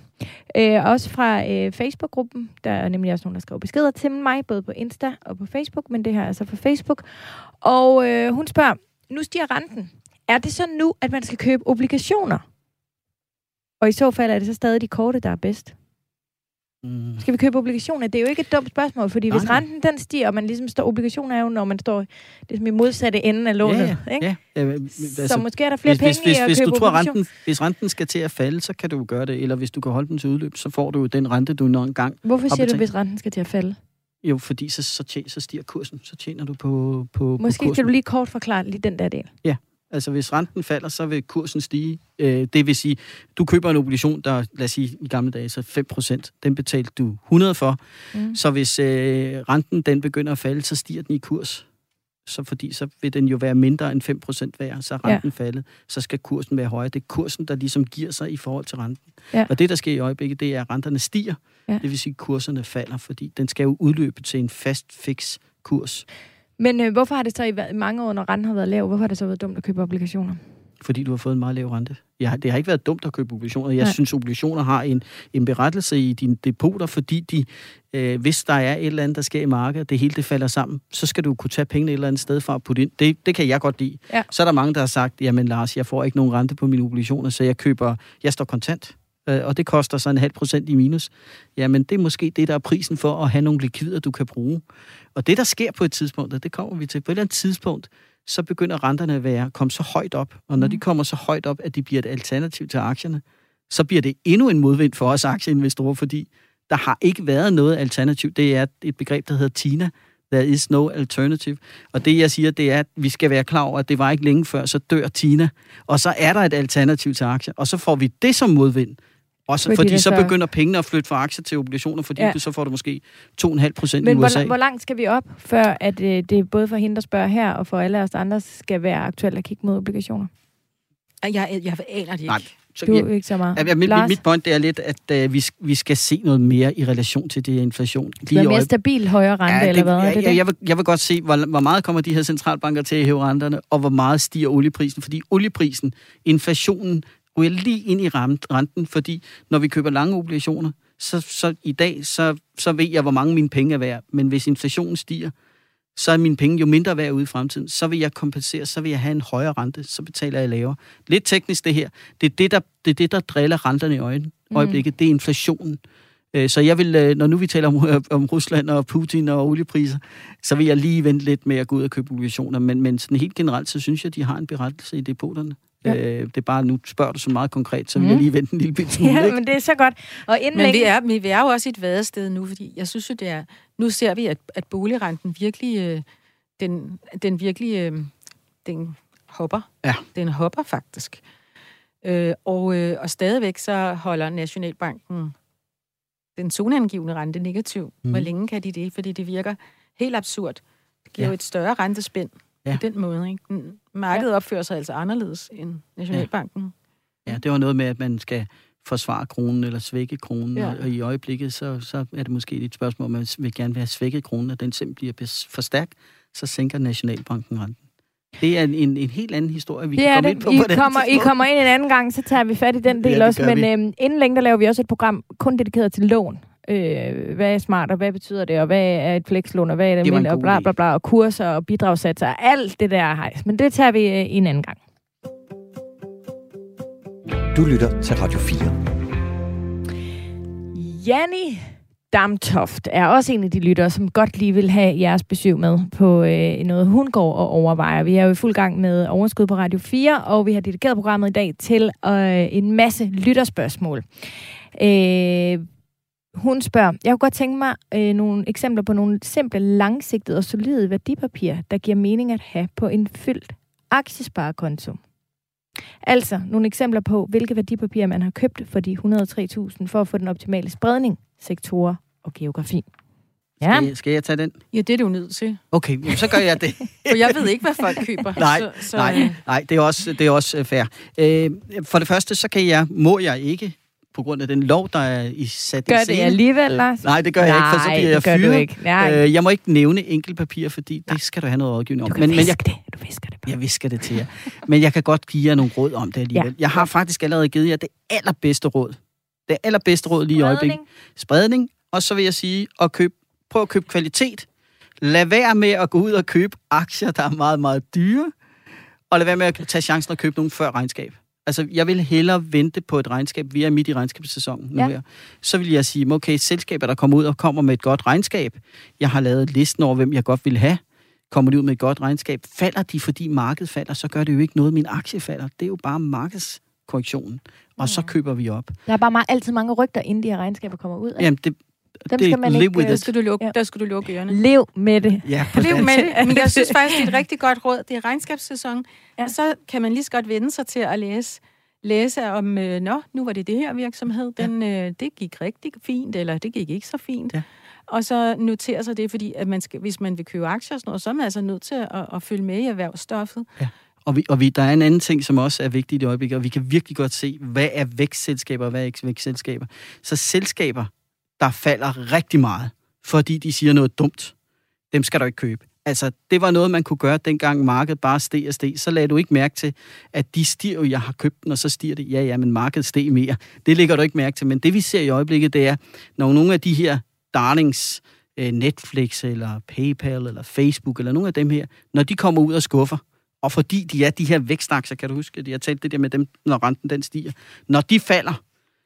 Øh, også fra øh, Facebook-gruppen. Der er nemlig også nogen, der skriver beskeder til mig, både på Insta og på Facebook, men det her er altså fra Facebook. Og øh, hun spørger, nu stiger renten. Er det så nu, at man skal købe obligationer? Og i så fald er det så stadig de korte, der er bedst. Mm. Skal vi købe obligationer? Det er jo ikke et dumt spørgsmål, fordi Nej, hvis renten den stiger, og man ligesom står, obligationer er jo, når man står ligesom i modsatte ende af lånet. Ja, ikke? ja. ja øh, så måske er der flere hvis, penge hvis, i at hvis købe du tror, renten, hvis renten skal til at falde, så kan du jo gøre det. Eller hvis du kan holde den til udløb, så får du jo den rente, du når engang. Hvorfor siger du, hvis renten skal til at falde? Jo, fordi så, så, tjener, så stiger kursen. Så tjener du på, på, på Måske kursen. skal du lige kort forklare lige den der del. Altså, hvis renten falder, så vil kursen stige. Øh, det vil sige, du køber en obligation, der, lad os sige, i gamle dage, så 5%. Den betalte du 100 for. Mm. Så hvis øh, renten den begynder at falde, så stiger den i kurs. Så fordi så vil den jo være mindre end 5% værd, så er Ja. renten faldet, så skal kursen være højere. Det er kursen, der ligesom giver sig i forhold til renten. Ja. Og det, der sker i øjeblikket, det er, at renterne stiger. Ja. Det vil sige, at kurserne falder, fordi den skal jo udløbe til en fast, fix kurs. Men øh, hvorfor har det så i mange år, når renten har været lav, hvorfor har det så været dumt at købe obligationer? fordi du har fået en meget lav rente. Ja, det har ikke været dumt at købe obligationer. Jeg Nej. synes, obligationer har en, en berettelse i dine depoter, fordi de, øh, hvis der er et eller andet, der sker i markedet, det hele det falder sammen, så skal du kunne tage pengene et eller andet sted fra og putte ind. Det, det kan jeg godt lide. Ja. Så er der mange, der har sagt, jamen Lars, jeg får ikke nogen rente på mine obligationer, så jeg køber, jeg står kontant, og det koster så en halv procent i minus. Jamen, det er måske det, der er prisen for at have nogle likvider, du kan bruge. Og det, der sker på et tidspunkt, og det kommer vi til, på et eller andet tidspunkt, så begynder renterne at være, komme så højt op. Og når Mm. de kommer så højt op, at de bliver et alternativ til aktierne, så bliver det endnu en modvind for os aktieinvestorer, fordi der har ikke været noget alternativ. Det er et begreb, der hedder TINA. There is no alternative. Og det, jeg siger, det er, at vi skal være klar over, at det var ikke længe før, så dør TINA. Og så er der et alternativ til aktier. Og så får vi det som modvind. Også Fordi fordi, det så så- begynder pengene at flytte fra aktier til obligationer, fordi Ja. så får du måske 2,5 procent i Men USA. hvor, hvor langt skal vi op, før at øh, det både for hende, der spørger her, og for alle os andre, skal være aktuelt at kigge mod obligationer? Jeg, jeg, jeg aner det ikke. Nej, så, Du ja, er ikke så meget. Ja, mit, mit, point det er lidt, at uh, vi, vi skal se noget mere i relation til det her inflation. det er mere øje- stabil højere rente, Ja, eller hvad? Ja, det ja, det? jeg, vil, jeg vil godt se, hvor, hvor meget kommer de her centralbanker til at hæve renterne, og hvor meget stiger olieprisen. Fordi olieprisen, inflationen, ryger lige ind i renten, fordi når vi køber lange obligationer, så, så i dag, så, så ved jeg, hvor mange mine penge er værd. Men hvis inflationen stiger, så er mine penge jo mindre værd ude i fremtiden. Så vil jeg kompensere, så vil jeg have en højere rente, så betaler jeg lavere. Lidt teknisk det her. Det er det, der, det, er det, der driller renterne i øjen, øjeblikket. Det er inflationen. Øh, Så jeg vil, øh, når nu vi taler om, om Rusland og Putin og oliepriser, så vil jeg lige vente lidt med at gå ud og købe obligationer. Men, men sådan helt generelt, så synes jeg, de har en berettelse i depoterne. Ja. Ja. Det er bare, nu spørger du så meget konkret, så vil mm. jeg Mm. lige vente en lille bit smule. Ja, ikke? men det er så godt. Og inden Men vi er, men vi er jo også i et vadested nu, fordi jeg synes jo, det er... Nu ser vi, at, at boligrenten virkelig... Øh, den, den virkelig... Øh, den hopper. Ja. Den hopper faktisk. Øh, og, øh, og stadigvæk så holder Nationalbanken den zoneangivende rente negativ. Mm. Mhm. Hvor længe kan de det? Fordi det virker helt absurd. Det giver Ja. jo et større rentespænd Ja. på den måde. Ikke? Den- Markedet opfører sig altså anderledes end Nationalbanken. Ja, det var noget med, at man skal forsvare kronen eller svække kronen, Ja. ja. og, i øjeblikket, så, så er det måske et spørgsmål, om man vil gerne vil have svækket kronen, og den simpelthen bliver for stærk, så sænker Nationalbanken renten. Det er en, en, en helt anden historie, vi det kan komme det. ind på. I på den kommer, I kommer ind en anden gang, så tager vi fat i den del Ja, også. Men øhm, inden længe, der laver vi også et program kun dedikeret til lån. Øh, hvad er smart, og hvad betyder det, og hvad er et flekslån, og hvad er det Det almindeligt, og bla bla bla, og kurser og bidragssatser, og alt det der hejs. Men det tager vi øh, en anden gang. Du lytter til Radio 4. Janni Damtoft er også en af de lyttere, som godt lige vil have jeres besøg med på øh, noget, hun går og overvejer. Vi er jo i fuld gang med Overskud på Radio 4, og vi har dedikeret programmet i dag til øh, en masse lytterspørgsmål. Øh, hun spørger, jeg kunne godt tænke mig øh, nogle eksempler på nogle simple, langsigtede og solide værdipapirer, der giver mening at have på en fyldt aktiesparekonto. Altså nogle eksempler på, hvilke værdipapirer man har købt for de 103.000 for at få den optimale spredning, sektorer og geografi. Ja, Skal, jeg, skal jeg tage den? Ja, det er du nødt til. Okay, jamen, så gør jeg det. For jeg ved ikke, hvad folk køber. Nej, så, så, Nej, nej det er også, det er også øh, fair. Øh, for det første, så kan jeg, må jeg ikke, på grund af den lov, der er i sat i gør det scene. alligevel, Lars? Nej, det gør jeg ikke, for så Nej, bliver jeg det gør du fyret. ikke. Nej. Øh, jeg må ikke nævne enkeltpapirer, fordi det skal du have noget rådgivning om. du kan Men, men jeg, det. Du visker det bare. jeg visker det til jer. Men jeg kan godt give jer nogle råd om det alligevel. Ja. Jeg har faktisk allerede givet jer det allerbedste råd. Det allerbedste råd lige i øjeblikket. Spredning. Og så vil jeg sige, at køb, prøv at købe kvalitet. Lad være med at gå ud og købe aktier, der er meget, meget dyre. Og lad være med at tage chancen at købe nogen før regnskab. Altså, jeg vil hellere vente på et regnskab. Vi er midt i regnskabssæsonen nu Ja. ja. her. Så vil jeg sige, okay, selskaber, der kommer ud og kommer med et godt regnskab. Jeg har lavet listen over, hvem jeg godt vil have. Kommer de ud med et godt regnskab? Falder de, fordi markedet falder, så gør det jo ikke noget, min aktie falder. Det er jo bare markedskorrektionen. Og så køber vi op. Der er bare meget, altid mange rygter, inden de her regnskaber kommer ud. Ikke? Jamen, det, Dem det skal man live ikke, with øh, der skal du lukke, Ja. der skal du lukke ørerne. Lev med det. Ja, Lev med det. Men jeg synes faktisk, det er et rigtig godt råd. Det er regnskabssæson. Ja. Ja. Og så kan man lige så godt vende sig til at læse, læse om, øh, nå, nu var det det her virksomhed. Den, øh, det gik rigtig fint, eller det gik ikke så fint. Ja. Og så notere sig det, fordi at man skal, hvis man vil købe aktier og sådan noget, så er man altså nødt til at, at følge med i erhvervsstoffet. Og, vi, og vi, der er en anden ting, som også er vigtigt i øjeblikket, og vi kan virkelig godt se, hvad er vækstselskaber, og hvad er ikke vækstselskaber. Så selskaber, der falder rigtig meget, fordi de siger noget dumt, dem skal du ikke købe. Altså, det var noget, man kunne gøre, dengang markedet bare steg og steg. Så lagde du ikke mærke til, at de stiger, jeg har købt den, og så stiger det. Ja, ja, men markedet steg mere. Det ligger du ikke mærke til. Men det, vi ser i øjeblikket, det er, når nogle af de her darlings, øh, Netflix eller PayPal eller Facebook eller nogle af dem her, når de kommer ud og skuffer, og fordi de er de her vækstaktier, kan du huske, at jeg talte det der med dem, når renten den stiger. Når de falder,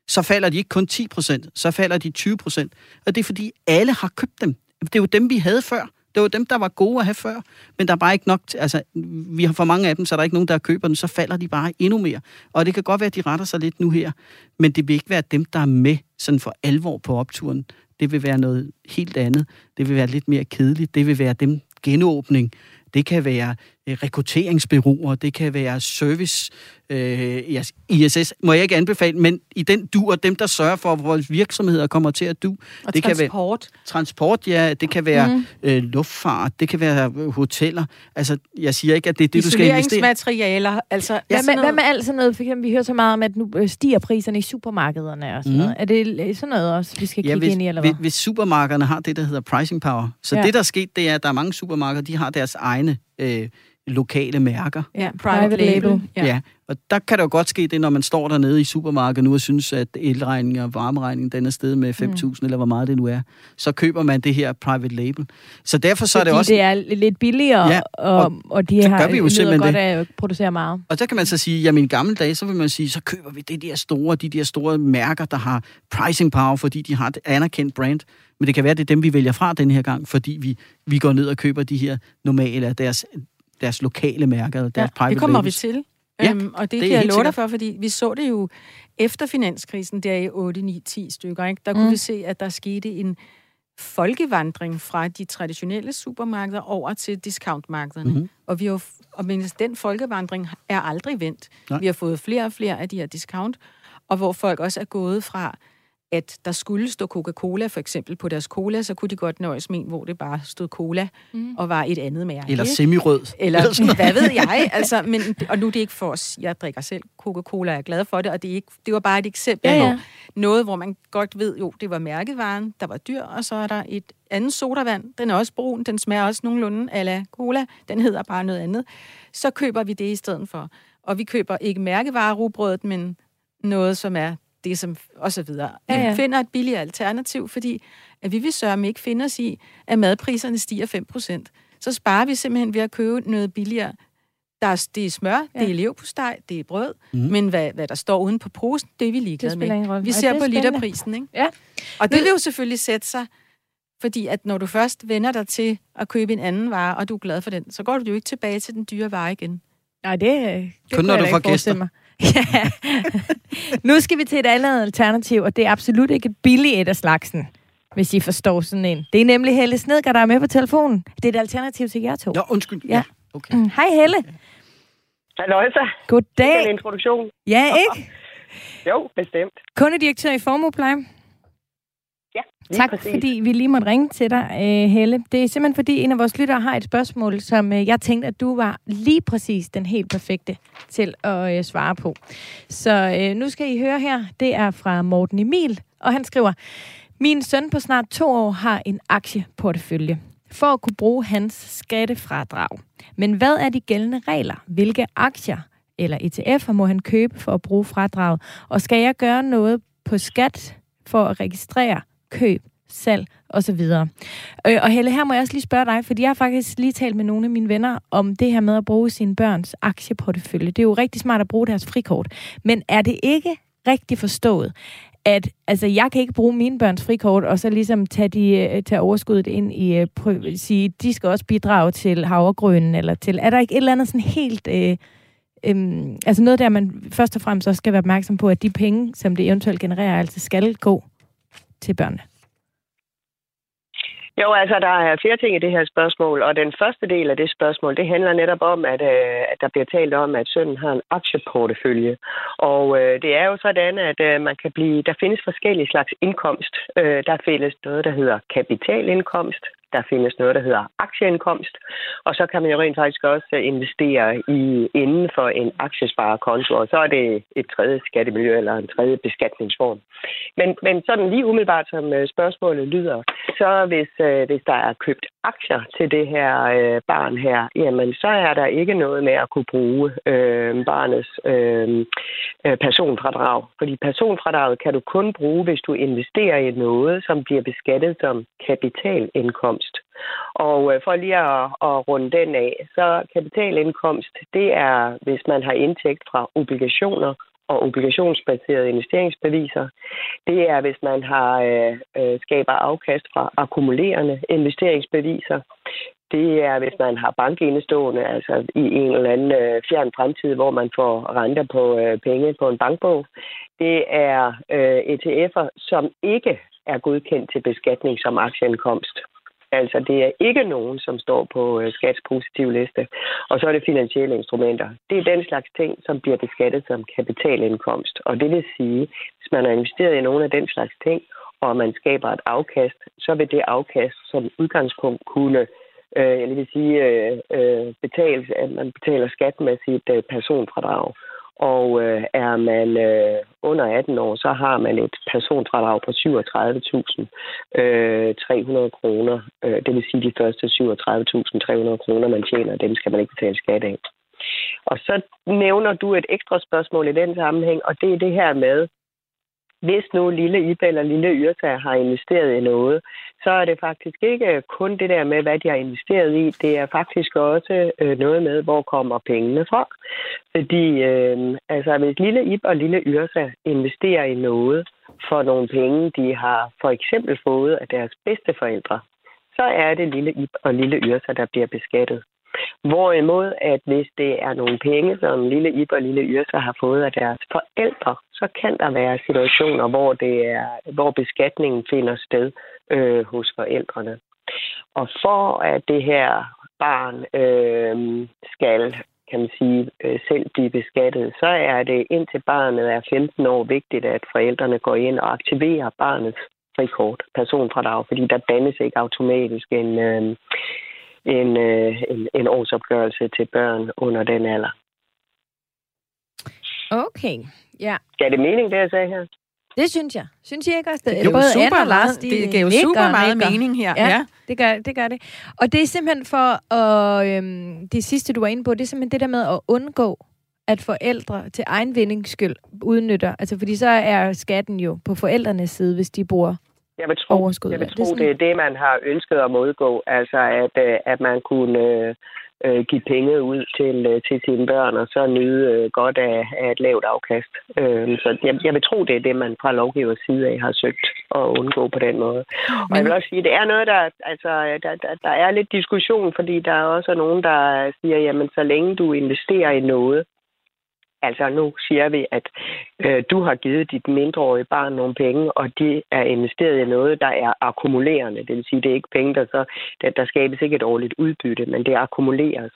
så falder de ikke kun 10% så falder de 20% Og det er fordi, alle har købt dem. Det er jo dem, vi havde før. Det var dem, der var gode at have før, men der er bare ikke nok, til, altså, vi har for mange af dem, så der er ikke nogen, der køber dem, så falder de bare endnu mere. Og det kan godt være, at de retter sig lidt nu her, men det vil ikke være dem, der er med sådan for alvor på opturen. Det vil være noget helt andet. Det vil være lidt mere kedeligt. Det vil være dem genåbning. Det kan være rekrutteringsbyråer, det kan være service, øh, ISS, må jeg ikke anbefale, men i den du og dem, der sørger for, at vores virksomheder kommer til at du. Og det transport. Kan være, transport, ja. Det kan være mm. øh, luftfart, det kan være øh, hoteller. Altså, jeg siger ikke, at det er det, du skal investere. Isoleringsmaterialer, altså... Ja, hvad, med, hvad med alt sådan noget? For eksempel, vi hører så meget om, at nu øh, stiger priserne i supermarkederne og sådan mm. noget. Er det sådan noget også, vi skal ja, kigge hvis, ind i, eller hvad? Hvis, hvis supermarkederne har det, der hedder pricing power, så ja. det, der er sket, det er, at der er mange supermarkeder, de har deres egne øh, lokale mærker. Ja, private label. Ja. ja, og der kan det jo godt ske det, når man står dernede i supermarkedet nu og synes, at elregning og varmeregning den er sted med 5.000, mm. eller hvor meget det nu er. Så køber man det her private label. Så derfor så Fordi er det også... det er lidt billigere, ja, og, og, og de har vi jo simpelthen godt det. at producere meget. Og så kan man så sige, at i gamle dage, så vil man sige, så køber vi det der store, de der store mærker, der har pricing power, fordi de har et anerkendt brand. Men det kan være, at det er dem, vi vælger fra den her gang, fordi vi, vi går ned og køber de her normale, deres deres lokale mærker, deres ja, private det kommer labels. vi til. Ja, øhm, og det, det kan jeg love dig for, fordi vi så det jo efter finanskrisen, der i 8, 9, 10 stykker. Ikke? Der mm. kunne vi se, at der skete en folkevandring fra de traditionelle supermarkeder over til discountmarkederne. Mm-hmm. Og, vi har, og men den folkevandring er aldrig vendt. Nej. Vi har fået flere og flere af de her discount, og hvor folk også er gået fra at der skulle stå Coca-Cola for eksempel på deres cola, så kunne de godt nøjes med en, hvor det bare stod cola mm. og var et andet mærke. Eller semirød. Eller, Eller hvad ved jeg. Altså, men, og nu er det ikke for os. Jeg drikker selv Coca-Cola, jeg er glad for det, og det, er ikke, det var bare et eksempel Ja, ja. på noget, hvor man godt ved, jo, det var mærkevaren, der var dyr, og så er der et andet sodavand. Den er også brun, den smager også nogenlunde ala cola. Den hedder bare noget andet. Så køber vi det i stedet for. Og vi køber ikke mærkevarerubrødet, men noget, som er det som, og så videre. Ja, ja. Vi finder et billigere alternativ, fordi at vi vil sørge ikke finde os i, at madpriserne stiger 5%. Så sparer vi simpelthen ved at købe noget billigere. Der er, det er smør, Ja. det er leverpostej, det er brød, mm. men hvad, hvad der står uden på posen, det er vi ligeglade med. Vi ser er på literprisen, ikke? Ja. Og det vil jo selvfølgelig sætte sig, fordi at når du først vender dig til at købe en anden vare, og du er glad for den, så går du jo ikke tilbage til den dyre vare igen. Nej, det, det Kun når jeg du da får forestille Mig. Ja. nu skal vi til et andet alternativ, og det er absolut ikke et billigt et af slagsen, hvis I forstår sådan en. Det er nemlig Helle Snedgaard, der er med på telefonen. Det er et alternativ til jer to. Nå, undskyld. Ja. Okay. Mm, Hej Helle. Halløj så. Goddag. En introduktion. Ja, ikke? Jo, bestemt. Kundedirektør i Formuepleje. Ja, Tak, præcis. fordi vi lige måtte ringe til dig, øh, Helle. Det er simpelthen, fordi en af vores lyttere har et spørgsmål, som øh, jeg tænkte, at du var lige præcis den helt perfekte til at øh, svare på. Så nu skal I høre her. Det er fra Morten Emil, og han skriver, Min søn på snart to år har en aktieportefølje for at kunne bruge hans skattefradrag. Men hvad er de gældende regler? Hvilke aktier eller ETF'er må han købe for at bruge fradraget? Og skal jeg gøre noget på skat for at registrere køb, salg osv.? Øh, og Helle, her må jeg også lige spørge dig, fordi jeg har faktisk lige talt med nogle af mine venner om det her med at bruge sine børns aktieportefølje. Det er jo rigtig smart at bruge deres frikort. Men er det ikke rigtig forstået, at altså, jeg kan ikke bruge mine børns frikort, og så ligesom tage, de, øh, tage overskuddet ind i, øh, prøv- sige, de skal også bidrage til havregrønen, eller til, er der ikke et eller andet sådan helt, øh, øhm, altså noget der, man først og fremmest også skal være opmærksom på, at de penge, som det eventuelt genererer, altså skal gå til børnene? Jo, altså, der er flere ting i det her spørgsmål, og den første del af det spørgsmål, det handler netop om, at, øh, at der bliver talt om, at sønnen har en aktieportefølje. Og øh, det er jo sådan, at øh, man kan blive, der findes forskellige slags indkomst. Øh, der findes noget, der hedder kapitalindkomst, der findes noget, der hedder aktieindkomst, og så kan man jo rent faktisk også investere i inden for en aktiesparekonto, og så er det et tredje skattemiljø eller en tredje beskatningsform. Men, men sådan lige umiddelbart, som øh, spørgsmålet lyder, så hvis, øh, hvis der er købt aktier til det her øh, barn her, jamen så er der ikke noget med at kunne bruge øh, barnets øh, øh personfradrag. Fordi personfradraget kan du kun bruge, hvis du investerer i noget, som bliver beskattet som kapitalindkomst. Og øh, for lige at, at runde den af, så kapitalindkomst, det er, hvis man har indtægt fra obligationer og obligationsbaserede investeringsbeviser. Det er, hvis man har øh, øh, skaber afkast fra akkumulerende investeringsbeviser. Det er, hvis man har bankindestående, altså i en eller anden øh, fjern fremtid, hvor man får renter på øh, penge på en bankbog. Det er øh, ETF'er, som ikke er godkendt til beskatning som aktieindkomst. Altså, det er ikke nogen, som står på øh, skatspositive liste. Og så er det finansielle instrumenter. Det er den slags ting, som bliver beskattet som kapitalindkomst. Og det vil sige, hvis man har investeret i nogle af den slags ting, og man skaber et afkast, så vil det afkast som udgangspunkt kunne øh, jeg vil sige, øh, øh, betales, at man betaler skat med sit øh, personfradrag. Og øh, er man øh, under 18 år, så har man et personfradrag på 37.300 øh, kroner. Øh, det vil sige, de første 37.300 kroner, man tjener, dem skal man ikke betale skat af. Og så nævner du et ekstra spørgsmål i den sammenhæng, og det er det her med, hvis nu lille Ibe eller lille Yrsa har investeret i noget, så er det faktisk ikke kun det der med, hvad de har investeret i. Det er faktisk også øh, noget med, hvor kommer pengene fra. Fordi øh, altså, hvis lille Ib og lille Yrsa investerer i noget for nogle penge, de har for eksempel fået af deres bedsteforældre, så er det lille Ib og lille Yrsa, der bliver beskattet. Hvorimod, at hvis det er nogle penge, som lille Ib og lille Yrsa har fået af deres forældre, så kan der være situationer, hvor, det er, hvor beskatningen finder sted øh, hos forældrene. Og for at det her barn øh, skal kan man sige, øh, selv blive beskattet, så er det indtil barnet er 15 år vigtigt, at forældrene går ind og aktiverer barnets frikort, personfradrag, fordi der dannes ikke automatisk en, øh, en, øh, en, en årsopgørelse til børn under den alder. Okay, ja. Gav det mening, det jeg sagde her? Det synes jeg. Synes I ikke også? Det, det, Både super Anna og Lars, de det giver jo super meget nikker. mening her. Ja, ja, Det, gør, det gør det. Og det er simpelthen for, at, øhm, det sidste, du var inde på, det er simpelthen det der med at undgå, at forældre til egen vindings skyld udnytter. Altså, fordi så er skatten jo på forældrenes side, hvis de bruger jeg vil tro, overskud. Jeg vil tro, det, er det er det, man har ønsket at modgå. Altså, at, øh, at man kunne øh, øh, give penge ud til, øh, til sine børn, og så nyde øh, godt af, af et lavt afkast. Øh, så jeg, jeg vil tro, det er det, man fra lovgivers side af har søgt at undgå på den måde. Men... Og jeg vil også sige, det er noget, der, altså, der, der, der er lidt diskussion, fordi der er også nogen, der siger, jamen, så længe du investerer i noget, Altså nu siger vi, at øh, du har givet dit mindreårige barn nogle penge, og de er investeret i noget, der er akkumulerende. Det vil sige, det er ikke penge, der så der, der skabes ikke et årligt udbytte, men det akkumuleres.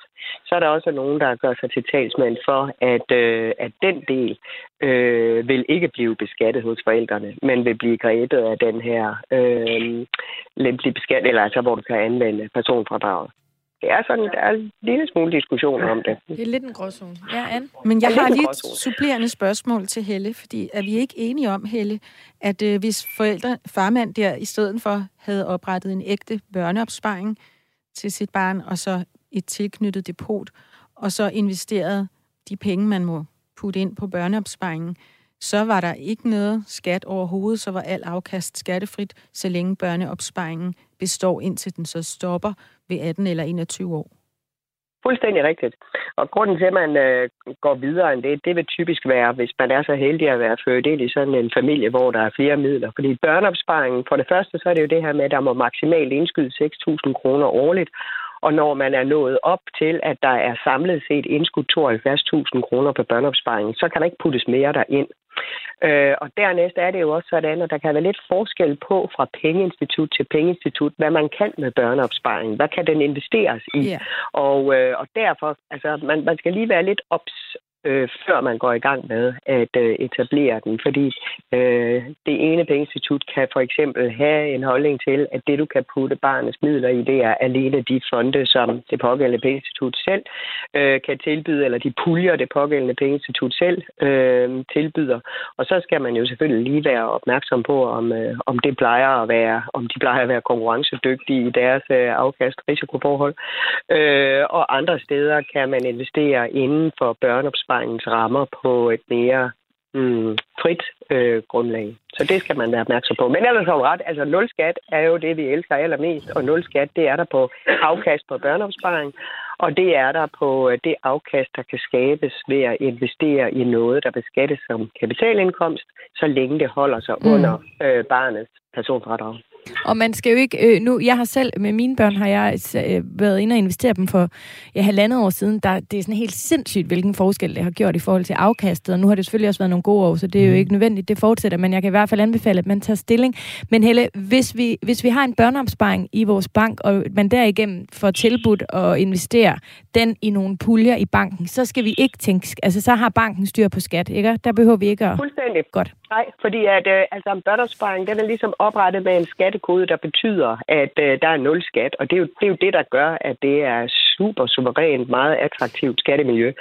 Så er der også nogen, der gør sig til talsmand for, at, øh, at den del øh, vil ikke blive beskattet hos forældrene, men vil blive grebet af den her øh, lempelige beskatning, eller altså hvor du kan anvende personfradraget det er sådan, der er en lille smule diskussion om det. Det er lidt en gråzone. Ja, Anne? Men jeg har lige et supplerende spørgsmål til Helle, fordi er vi ikke enige om, Helle, at øh, hvis forældre, farmand der i stedet for havde oprettet en ægte børneopsparing til sit barn, og så et tilknyttet depot, og så investeret de penge, man må putte ind på børneopsparingen, så var der ikke noget skat overhovedet, så var al afkast skattefrit, så længe børneopsparingen består, indtil den så stopper ved 18 eller 21 år. Fuldstændig rigtigt. Og grunden til, at man øh, går videre end det, det vil typisk være, hvis man er så heldig at være født ind i sådan en familie, hvor der er flere midler. Fordi børneopsparingen, for det første, så er det jo det her med, at der må maksimalt indskyde 6.000 kroner årligt. Og når man er nået op til, at der er samlet set indskudt 72.000 kroner på børneopsparingen, så kan der ikke puttes mere derind. Øh, og dernæst er det jo også sådan, at der kan være lidt forskel på fra pengeinstitut til pengeinstitut, hvad man kan med børneopsparing. Hvad kan den investeres i? Yeah. Og, øh, og derfor, altså, man, man skal lige være lidt ops øh, før man går i gang med at øh, etablere den. Fordi øh, det ene pengeinstitut kan for eksempel have en holdning til, at det, du kan putte barnets midler i, det er alene de fonde, som det pågældende pengeinstitut selv øh, kan tilbyde, eller de puljer, det pågældende pengeinstitut selv øh, tilbyder. Og så skal man jo selvfølgelig lige være opmærksom på, om, øh, om det plejer at være, om de plejer at være konkurrencedygtige i deres øh, afkast-risikoforhold. Øh, og andre steder kan man investere inden for børneopsparing børneopsparingens rammer på et mere mm, frit øh, grundlag. Så det skal man være opmærksom på. Men ellers har ret. Altså nul skat er jo det, vi elsker allermest. Og nul skat, det er der på afkast på børneopsparing. Og det er der på øh, det afkast, der kan skabes ved at investere i noget, der beskattes som kapitalindkomst, så længe det holder sig mm. under øh, barnets personfradrag. Og man skal jo ikke... Øh, nu, jeg har selv, med mine børn, har jeg øh, været inde og investere dem for ja, halvandet år siden. Der, det er sådan helt sindssygt, hvilken forskel det har gjort i forhold til afkastet. Og nu har det selvfølgelig også været nogle gode år, så det er jo mm. ikke nødvendigt, det fortsætter. Men jeg kan i hvert fald anbefale, at man tager stilling. Men Helle, hvis vi, hvis vi har en børneopsparing i vores bank, og man derigennem får tilbudt at investere den i nogle puljer i banken, så skal vi ikke tænke... Altså, så har banken styr på skat, ikke? Der behøver vi ikke at... Fuldstændig. Godt. Nej, fordi at, øh, altså, en børneopsparing, den er ligesom oprettet med en skattekode, der betyder, at øh, der er nul skat. Og det er, jo, det er jo det, der gør, at det er super suverænt, meget attraktivt skattemiljø.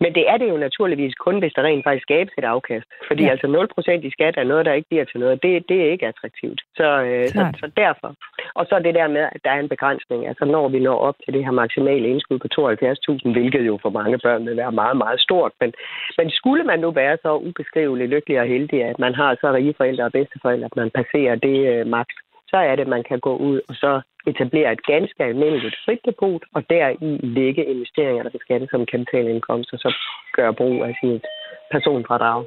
Men det er det jo naturligvis kun, hvis der rent faktisk skabes et afkast. Fordi ja. altså 0% i skat er noget, der ikke bliver til noget. Det, det er ikke attraktivt. Så, øh, så, så derfor. Og så det der med, at der er en begrænsning. Altså når vi når op til det her maksimale indskud på 72.000, hvilket jo for mange børn vil være meget, meget stort. Men, men skulle man nu være så ubeskriveligt lykkelig og heldig, at man har så rige forældre og bedsteforældre, at man passerer det øh, maks, så er det, at man kan gå ud og så etablere et ganske almindeligt frit depot, og deri lægge investeringer, der beskattes som kapitalindkomst, og så gøre brug af sit personfradrag.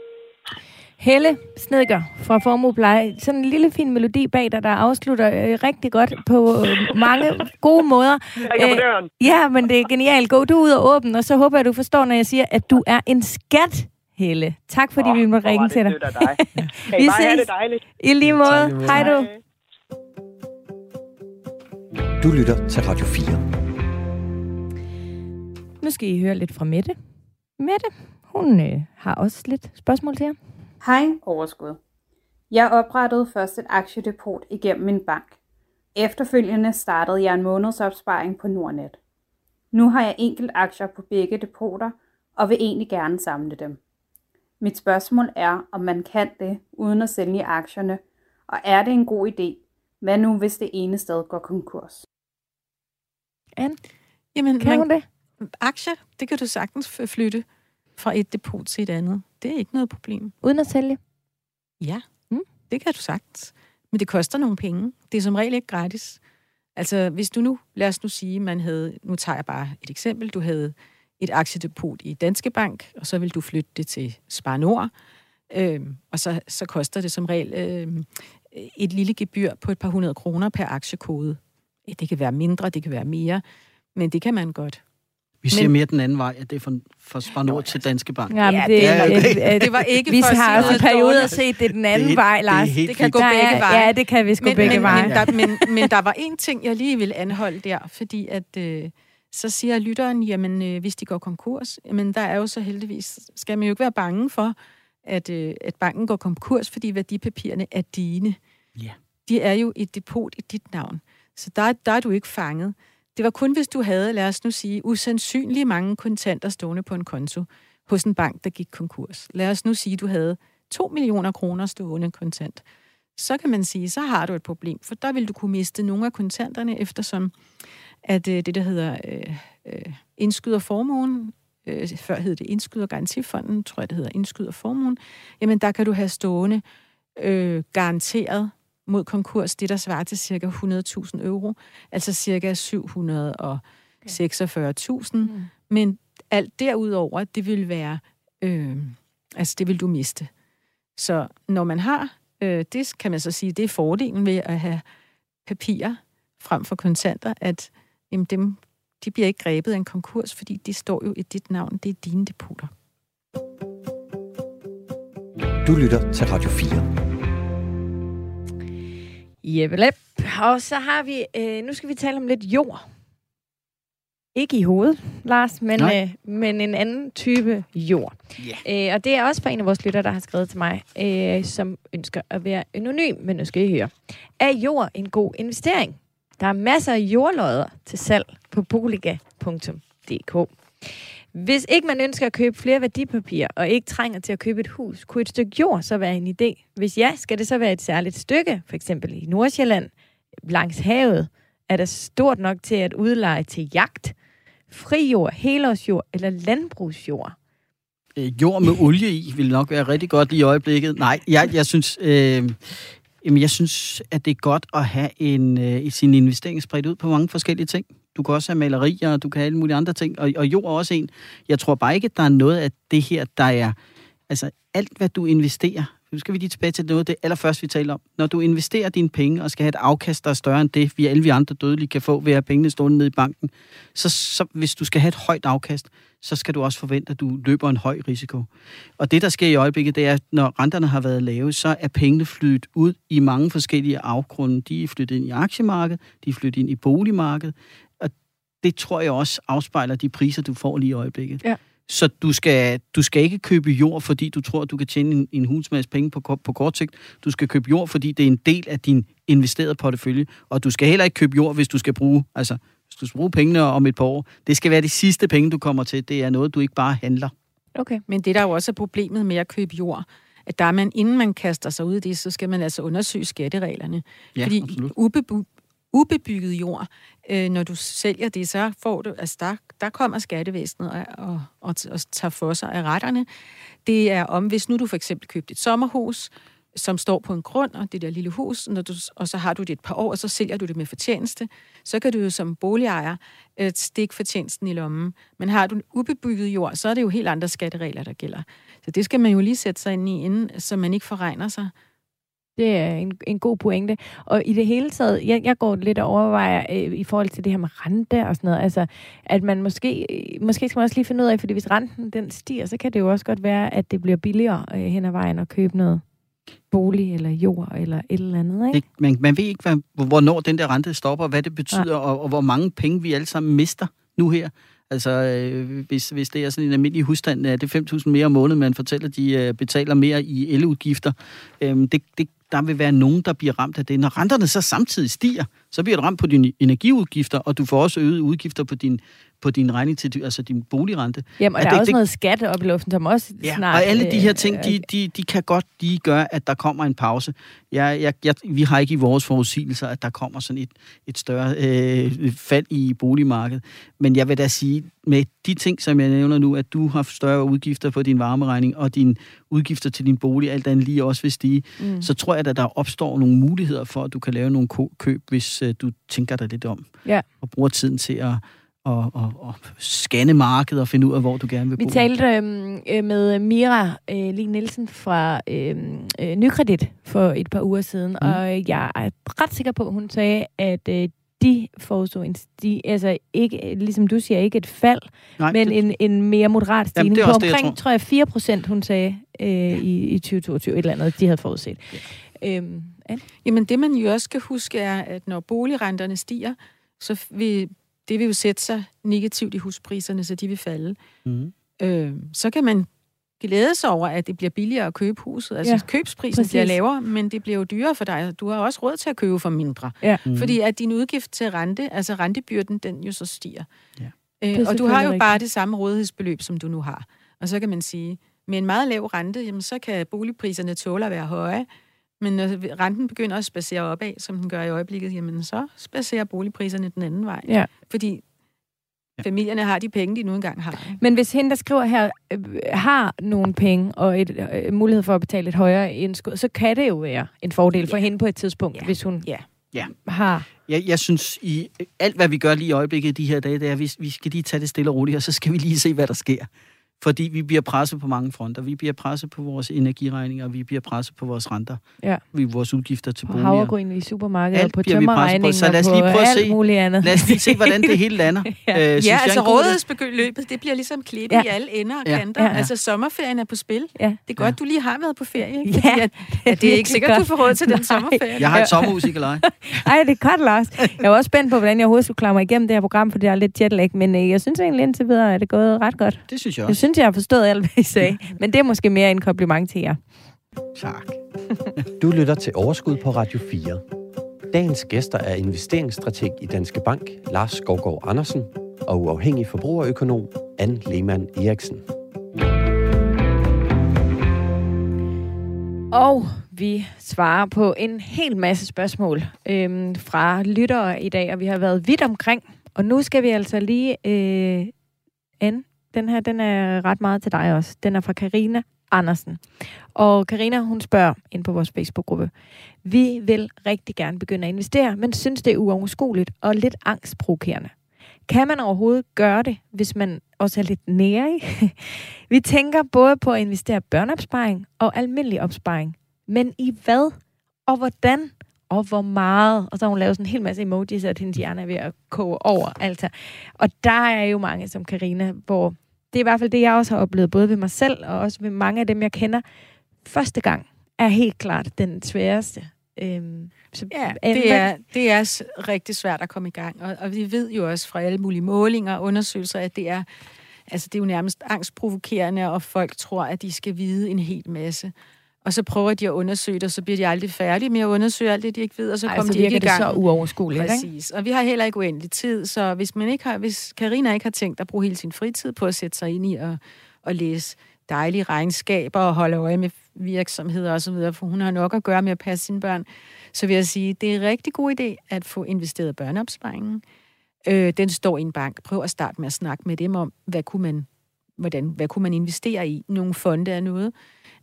Helle Snedger fra Formuepleje. Sådan en lille fin melodi bag dig, der afslutter øh, rigtig godt på øh, mange gode måder. Æh, øh, ja, men det er genialt. Gå du ud og åbne, og så håber jeg, du forstår, når jeg siger, at du er en skat Helle. Tak fordi oh, vi må ringe til dig. dig. vi ses. Det dejligt. I lige måde. Ja, Hej du. Du lytter til Radio 4. Nu skal I høre lidt fra Mette. Mette, hun øh, har også lidt spørgsmål til jer. Hej, overskud. Jeg oprettede først et aktiedepot igennem min bank. Efterfølgende startede jeg en månedsopsparing på Nordnet. Nu har jeg enkelt aktier på begge depoter, og vil egentlig gerne samle dem. Mit spørgsmål er, om man kan det, uden at sælge aktierne, og er det en god idé? Hvad nu, hvis det ene sted går konkurs? Anne, Jamen, kan man, det? Aktier, det kan du sagtens flytte fra et depot til et andet. Det er ikke noget problem. Uden at sælge? Ja, mm. det kan du sagtens. Men det koster nogle penge. Det er som regel ikke gratis. Altså, hvis du nu, lad os nu sige, man havde, nu tager jeg bare et eksempel, du havde et aktiedepot i Danske Bank, og så vil du flytte det til Spar Nord, øh, og så, så koster det som regel øh, et lille gebyr på et par hundrede kroner per aktiekode. Det kan være mindre, det kan være mere, men det kan man godt. Vi ser men, mere den anden vej, at det er fra, fra Spar Nord til Danske Bank. Ja, men det, ja, det, det, det var ikke Vi har også altså perioder set det den anden det, vej, Lars. Det, det kan gå begge veje. Ja, det kan vi gå begge veje. Men der, men, men der var en ting, jeg lige vil anholde der, fordi at... Øh, så siger lytteren, jamen øh, hvis de går konkurs, jamen der er jo så heldigvis, skal man jo ikke være bange for, at, øh, at banken går konkurs, fordi værdipapirerne er dine. Ja. De er jo et depot i dit navn. Så der, der er du ikke fanget. Det var kun, hvis du havde, lad os nu sige, usandsynligt mange kontanter stående på en konto hos en bank, der gik konkurs. Lad os nu sige, du havde 2 millioner kroner stående kontant. Så kan man sige, så har du et problem, for der vil du kunne miste nogle af kontanterne, eftersom at øh, det, der hedder øh, øh, indskyderformuen, øh, før hed det indskydergarantifonden, tror jeg, det hedder indskyderformuen, jamen der kan du have stående øh, garanteret mod konkurs, det der svarer til cirka 100.000 euro, altså cirka 746.000, mm. men alt derudover, det vil være, øh, altså det vil du miste. Så når man har, øh, det kan man så sige, det er fordelen ved at have papirer frem for kontanter, at jamen dem, de bliver ikke grebet af en konkurs, fordi de står jo i dit navn. Det er dine depoter. Du lytter til Radio 4. Jeppelep. Og så har vi, øh, nu skal vi tale om lidt jord. ikke i hovedet, Lars, men, øh, men en anden type jord. Yeah. Øh, og det er også for en af vores lytter, der har skrevet til mig, øh, som ønsker at være anonym, men nu skal I høre. Er jord en god investering? Der er masser af jordlodder til salg på boliga.dk. Hvis ikke man ønsker at købe flere værdipapirer, og ikke trænger til at købe et hus, kunne et stykke jord så være en idé? Hvis ja, skal det så være et særligt stykke, for eksempel i Nordsjælland, langs havet? Er der stort nok til at udleje til jagt? Frijord, helårsjord eller landbrugsjord? Øh, jord med olie i vil nok være rigtig godt i øjeblikket. Nej, jeg, jeg synes... Øh, Jamen, jeg synes, at det er godt at have en, øh, sin investering spredt ud på mange forskellige ting. Du kan også have malerier, og du kan have alle mulige andre ting, og, og jord er også en. Jeg tror bare ikke, at der er noget af det her, der er... Altså, alt hvad du investerer, nu skal vi lige tilbage til noget af det allerførste, vi taler om. Når du investerer dine penge og skal have et afkast, der er større end det, vi alle vi andre dødelige kan få ved at have pengene stående nede i banken, så, så hvis du skal have et højt afkast, så skal du også forvente, at du løber en høj risiko. Og det, der sker i øjeblikket, det er, at når renterne har været lave, så er pengene flyttet ud i mange forskellige afgrunde. De er flyttet ind i aktiemarkedet, de er flyttet ind i boligmarkedet, og det tror jeg også afspejler de priser, du får lige i øjeblikket. Ja. Så du skal, du skal ikke købe jord, fordi du tror, at du kan tjene en, en hunds masse penge på, på kort sigt. Du skal købe jord, fordi det er en del af din investerede portefølje. Og du skal heller ikke købe jord, hvis du skal bruge, altså, skal bruge pengene om et par år. Det skal være de sidste penge, du kommer til. Det er noget, du ikke bare handler. Okay. Men det der er jo også problemet med at købe jord, at der er man, inden man kaster sig ud i det, så skal man altså undersøge skattereglerne. Ja, Fordi absolut. ubebu, ubebygget jord, øh, når du sælger det, så får du, altså der, der kommer skattevæsenet og, og, og, og tager for sig af retterne. Det er om, hvis nu du for eksempel købte et sommerhus, som står på en grund, og det der lille hus, når du, og så har du det et par år, og så sælger du det med fortjeneste, så kan du jo som boligejer øh, stikke fortjenesten i lommen. Men har du en ubebygget jord, så er det jo helt andre skatteregler, der gælder. Så det skal man jo lige sætte sig ind i, inden, så man ikke forregner sig. Det er en, en god pointe. Og i det hele taget, jeg, jeg går lidt og overvejer øh, i forhold til det her med rente og sådan noget, altså at man måske, øh, måske skal man også lige finde ud af, fordi hvis renten den stiger, så kan det jo også godt være, at det bliver billigere øh, hen ad vejen at købe noget bolig eller jord eller et eller andet, ikke? Det, man, man ved ikke, hvad, hvornår den der rente stopper, hvad det betyder, ja. og, og hvor mange penge vi alle sammen mister nu her. Altså, øh, hvis, hvis det er sådan en almindelig husstand, er det 5.000 mere om måneden, man fortæller, de øh, betaler mere i eludgifter. Øh, det, det, der vil være nogen, der bliver ramt af det. Når renterne så samtidig stiger, så bliver du ramt på dine energiudgifter, og du får også øget udgifter på din, på din regning til altså din boligrente. Jamen, og Er der det- er også det- noget skatte op i luften, som også Ja, snart... og alle de her øh, ting, de, de, de kan godt lige gøre, at der kommer en pause. Jeg, jeg, jeg, vi har ikke i vores forudsigelser, at der kommer sådan et, et større øh, fald i boligmarkedet. Men jeg vil da sige, med de ting, som jeg nævner nu, at du har større udgifter på din varmeregning, og dine udgifter til din bolig, alt andet lige også vil stige, mm. så tror jeg, at der opstår nogle muligheder for, at du kan lave nogle køb, hvis øh, du tænker dig lidt om, Ja. og bruger tiden til at og, og, og scanne markedet og finde ud af, hvor du gerne vil Vi bo. talte øhm, øh, med Mira øh, Lige Nielsen fra øhm, øh, Nykredit for et par uger siden, mm. og jeg er ret sikker på, at hun sagde, at øh, de foreså en sti, altså ikke, ligesom du siger, ikke et fald, Nej, men det- en, en mere moderat stigning det er på også det, jeg omkring, tror jeg, 4 procent, hun sagde øh, i, i 2022, et eller andet, de havde forudset. Ja. Øhm, Anne? Jamen det, man jo også skal huske, er, at når boligrenterne stiger, så vil det vil jo sætte sig negativt i huspriserne, så de vil falde. Mhm. Øh, så kan man glæde sig over, at det bliver billigere at købe huset. Altså Ja, købsprisen præcis. bliver lavere, men det bliver jo dyrere for dig. Du har også råd til at købe for mindre. Ja. Mm. Fordi at din udgift til rente, altså rentebyrden, den jo så stiger. Ja. Øh, og du har jo bare det samme rådighedsbeløb, som du nu har. Og så kan man sige, med en meget lav rente, jamen, så kan boligpriserne tåle at være høje, men når renten begynder at spacere opad, som den gør i øjeblikket, jamen så spacerer boligpriserne den anden vej. Ja. Fordi familierne har de penge, de nu engang har. Men hvis hende, der skriver her, øh, har nogle penge og et, øh, mulighed for at betale et højere indskud, så kan det jo være en fordel for Ja. hende på et tidspunkt, Ja. hvis hun Ja. Ja. har... Jeg, jeg synes, i alt hvad vi gør lige i øjeblikket de her dage, det er, at vi, vi skal lige tage det stille og roligt, og så skal vi lige se, hvad der sker. Fordi vi bliver presset på mange fronter. Vi bliver presset på vores energiregninger, vi bliver presset på vores renter. Ja. Vi vores udgifter til På boliger. havregryn i supermarkedet, Alt på presset på, så lad os lige på prøve at se- muligt andet. Lad os lige se, hvordan det hele lander. Ja. Øh, Ja, jeg altså rådighedsbeløbet, det bliver ligesom klippet Ja. ja. i alle ender og Ja. kanter. Ja. Ja. Altså sommerferien er på spil. Ja. Det er godt, Ja. du lige har været på ferie. Ikke? Ja, at, at det er ikke sikkert, du får råd til den Nej. sommerferie. Jeg har et sommerhus i Galej. Ej, det er godt, Lars. Jeg var også spændt på, hvordan jeg overhovedet skulle klare mig igennem det her program, for det er lidt jetlag, men øh, jeg synes egentlig indtil videre, at det er gået ret godt. Det synes jeg Jeg også. Synes, jeg har forstået alt, hvad I sagde, men det er måske mere en kompliment til jer. Tak. Du lytter til Overskud på Radio 4. Dagens gæster er investeringsstrateg i Danske Bank, Lars Skovgaard Andersen, og uafhængig forbrugerøkonom, Anne Lehmann Eriksen. Og vi svarer på en hel masse spørgsmål øhm, fra lyttere i dag, og vi har været vidt omkring. Og nu skal vi altså lige... Øh, Anne, den her den er ret meget til dig også. Den er fra Karina Andersen. Og Karina hun spørger ind på vores Facebook-gruppe. Vi vil rigtig gerne begynde at investere, men synes det er uoverskueligt og lidt angstprovokerende. Kan man overhovedet gøre det, hvis man også er lidt nære Vi tænker både på at investere børneopsparing og almindelig opsparing. Men i hvad? Og hvordan? Og hvor meget? Og så har hun lavet sådan en hel masse emojis, at hendes hjerne er ved at koge over. Altså. Og der er jo mange som Karina, hvor det er i hvert fald det, jeg også har oplevet, både ved mig selv og også ved mange af dem, jeg kender. Første gang er helt klart den sværeste. Øhm, så, Ja, det er, det er rigtig svært at komme i gang. Og, og vi ved jo også fra alle mulige målinger og undersøgelser, at det er, altså det er jo nærmest angstprovokerende, og folk tror, at de skal vide en hel masse. Og så prøver de at undersøge det, og så bliver de aldrig færdige med at undersøge alt det, de ikke ved, og så Ej, kommer så de ikke i det gang. så uoverskueligt, ikke? Præcis. Og vi har heller ikke uendelig tid, så hvis man ikke har, hvis Karina ikke har tænkt at bruge hele sin fritid på at sætte sig ind i at, at læse dejlige regnskaber og holde øje med virksomheder osv., for hun har nok at gøre med at passe sine børn, så vil jeg sige, det er en rigtig god idé at få investeret børneopsparingen. Øh, den står i en bank. Prøv at starte med at snakke med dem om, hvad kunne man, hvordan, hvad kunne man investere i? Nogle fonde er noget.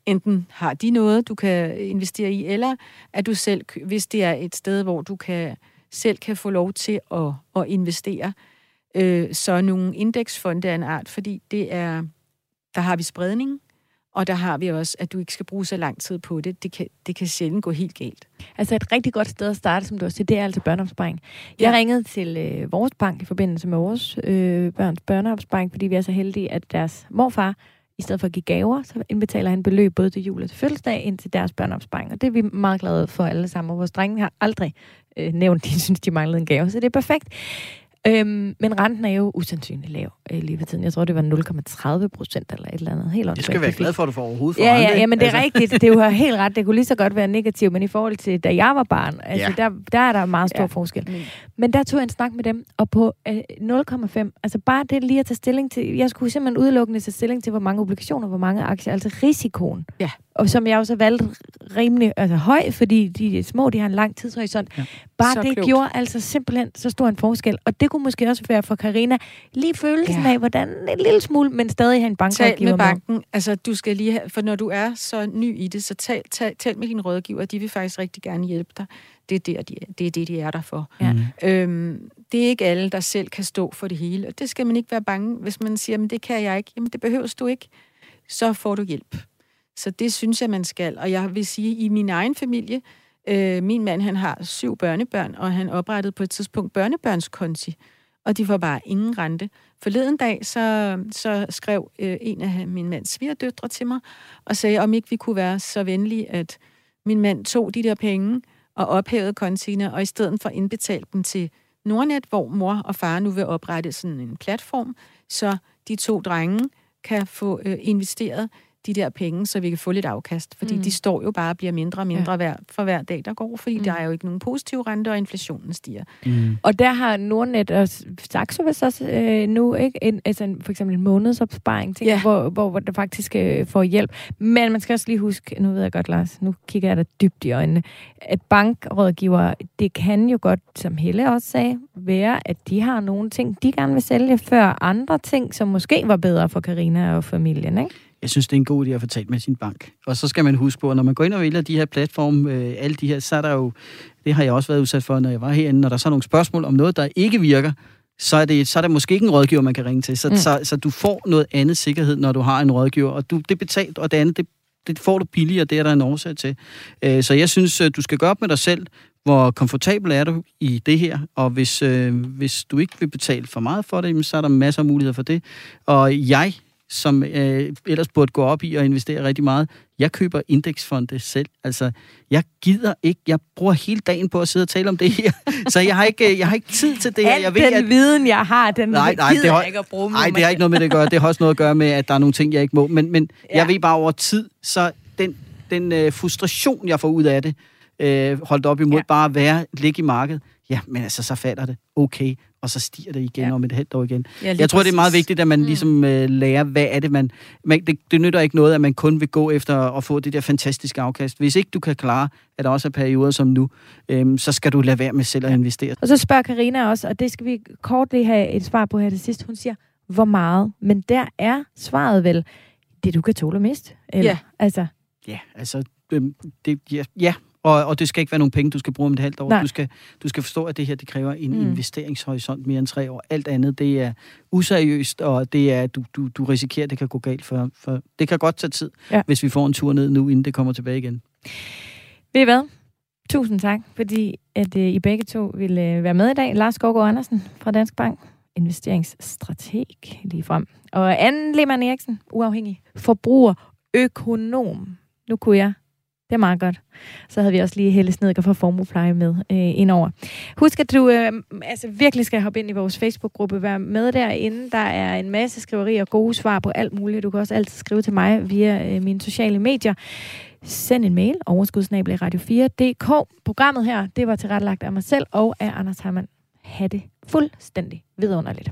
Enten har de noget, du kan investere i, eller at du selv, hvis det er et sted, hvor du kan, selv kan få lov til at, at investere, øh, så nogle indeksfonde er en art, fordi det er, der har vi spredning, og der har vi også, at du ikke skal bruge så lang tid på det. Det kan, det kan sjældent gå helt galt. Altså et rigtig godt sted at starte, som du også siger, det er altså børneopsparing. Jeg Ja. ringede til øh, vores bank i forbindelse med vores øh, børns børneopsparing, fordi vi er så heldige, at deres morfar, i stedet for at give gaver, så indbetaler han beløb både til jul og til fødselsdag ind til deres børneopsparing. Og det er vi meget glade for alle sammen. Og vores drenge har aldrig øh, nævnt, at de synes, de manglede en gave. Så det er perfekt. Øhm, men renten er jo usandsynligt lav øh, lige ved tiden. Jeg tror, det var 0,30 procent eller et eller andet. Helt Det skal være glad for, at du får overhovedet for Ja, rente, ja, ja, men det er altså. rigtigt. Det er jo helt ret. Det kunne lige så godt være negativt, men i forhold til, da jeg var barn, altså, Ja. der, der er der meget stor Ja. forskel. Men der tog jeg en snak med dem, og på øh, 0,5, altså bare det lige at tage stilling til, jeg skulle simpelthen udelukkende tage stilling til, hvor mange obligationer, hvor mange aktier, altså risikoen. Ja. Og som jeg også har valgt rimelig altså, høj, fordi de små, de har en lang tidshorisont. Ja. Bare Så det klogt. gjorde altså simpelthen så stor en forskel. Og det kunne måske også være for Karina lige følelsen Ja. af, hvordan en lille smule, men stadig have en Tal bankrådgiver med banken. Altså, du skal lige have, for når du er så ny i det, så tal, tal, tal med din rådgiver. De vil faktisk rigtig gerne hjælpe dig. Det er, der, de, det, er det, de er der for. Ja. Mm. Øhm, det er ikke alle, der selv kan stå for det hele. Og det skal man ikke være bange, hvis man siger, men det kan jeg ikke. Jamen, det behøver du ikke. Så får du hjælp. Så det synes jeg, man skal. Og jeg vil sige, i min egen familie, øh, min mand, han har syv børnebørn, og han oprettede på et tidspunkt børnebørnskonti. Og de får bare ingen rente. Forleden dag, så, så skrev øh, en af min mands svigerdøtre til mig, og sagde, om ikke vi kunne være så venlige, at min mand tog de der penge og ophævede kontiene, og i stedet for indbetalte dem til Nordnet, hvor mor og far nu vil oprette sådan en platform, så de to drenge kan få øh, investeret de der penge, så vi kan få lidt afkast. Fordi Mm. de står jo bare og bliver mindre og mindre ja. hver, for hver dag, der går, fordi Mm. mm. der er jo ikke nogen positive rente, og inflationen stiger. Mm. Og der har Nordnet og Saxo vist også øh, nu, ikke? En, altså en, for eksempel en månedsopsparing, ting, Ja. hvor, hvor, hvor der faktisk øh, får hjælp. Men man skal også lige huske, nu ved jeg godt, Lars, nu kigger jeg dig dybt i øjnene, at bankrådgiver, det kan jo godt, som Helle også sagde, være, at de har nogle ting, de gerne vil sælge, før andre ting, som måske var bedre for Karina og familien, ikke? Jeg synes, det er en god idé at få talt med sin bank. Og så skal man huske på, at når man går ind og vælger de her platforme, øh, alle de her, så er der jo, det har jeg også været udsat for, når jeg var herinde, når der så er nogle spørgsmål om noget, der ikke virker, så er, det, så er det måske ikke en rådgiver, man kan ringe til. Så, mm. så, så du får noget andet sikkerhed, når du har en rådgiver. Og du, det betalt, og det andet, det, det får du billigere, det er der en årsag til. Øh, så jeg synes, øh, du skal gøre op med dig selv, hvor komfortabel er du i det her, og hvis, øh, hvis du ikke vil betale for meget for det, så er der masser af muligheder for det. Og jeg som øh, ellers burde gå op i og investere rigtig meget. Jeg køber indeksfonde selv. Altså, jeg gider ikke. Jeg bruger hele dagen på at sidde og tale om det her. Så jeg har ikke, øh, jeg har ikke tid til det her. Jeg ved, den at... viden, jeg har, den nej, nej, gider det har, jeg ikke at bruge. Nej, det har ikke noget med det at gøre. Det har også noget at gøre med, at der er nogle ting, jeg ikke må. Men, men ja. jeg ved bare over tid, så den, den øh, frustration, jeg får ud af det, øh, holdt op imod ja. bare at være, ligge i markedet, ja, men altså, så falder det. Okay, og så stiger det igen ja. om et halvt år igen. Ja, jeg tror, præcis. det er meget vigtigt, at man mm. ligesom øh, lærer, hvad er det, man... man det, det nytter ikke noget, at man kun vil gå efter at få det der fantastiske afkast. Hvis ikke du kan klare, at der også er perioder som nu, øhm, så skal du lade være med selv at investere. Og så spørger Karina også, og det skal vi kort lige have et svar på her til sidst. Hun siger, hvor meget? Men der er svaret vel, det du kan tåle mest? Eller? Ja. Altså. Ja, altså, øhm, det, ja, ja, og, og det skal ikke være nogle penge, du skal bruge om et halvt år. Du skal, du skal forstå, at det her det kræver en mm. investeringshorisont mere end tre år. Alt andet, det er useriøst, og det er, du, du, du risikerer, at det kan gå galt. For, for det kan godt tage tid, ja. hvis vi får en tur ned nu, inden det kommer tilbage igen. Ved I hvad? Tusind tak, fordi at uh, I begge to ville uh, være med i dag. Lars Gårgaard Andersen fra Dansk Bank, investeringsstrateg lige frem. Og Anne Lehmann Eriksen, uafhængig forbruger, økonom. Nu kunne jeg det er meget godt. Så havde vi også lige Helle Snedker fra Formupleje med øh, indover. Husk, at du øh, altså virkelig skal hoppe ind i vores Facebook-gruppe. Vær med derinde. Der er en masse skriverier og gode svar på alt muligt. Du kan også altid skrive til mig via øh, mine sociale medier. Send en mail, overskudsnabel radio4.dk. Programmet her, det var tilrettelagt af mig selv og af Anders Hermann. Ha' det fuldstændig vidunderligt.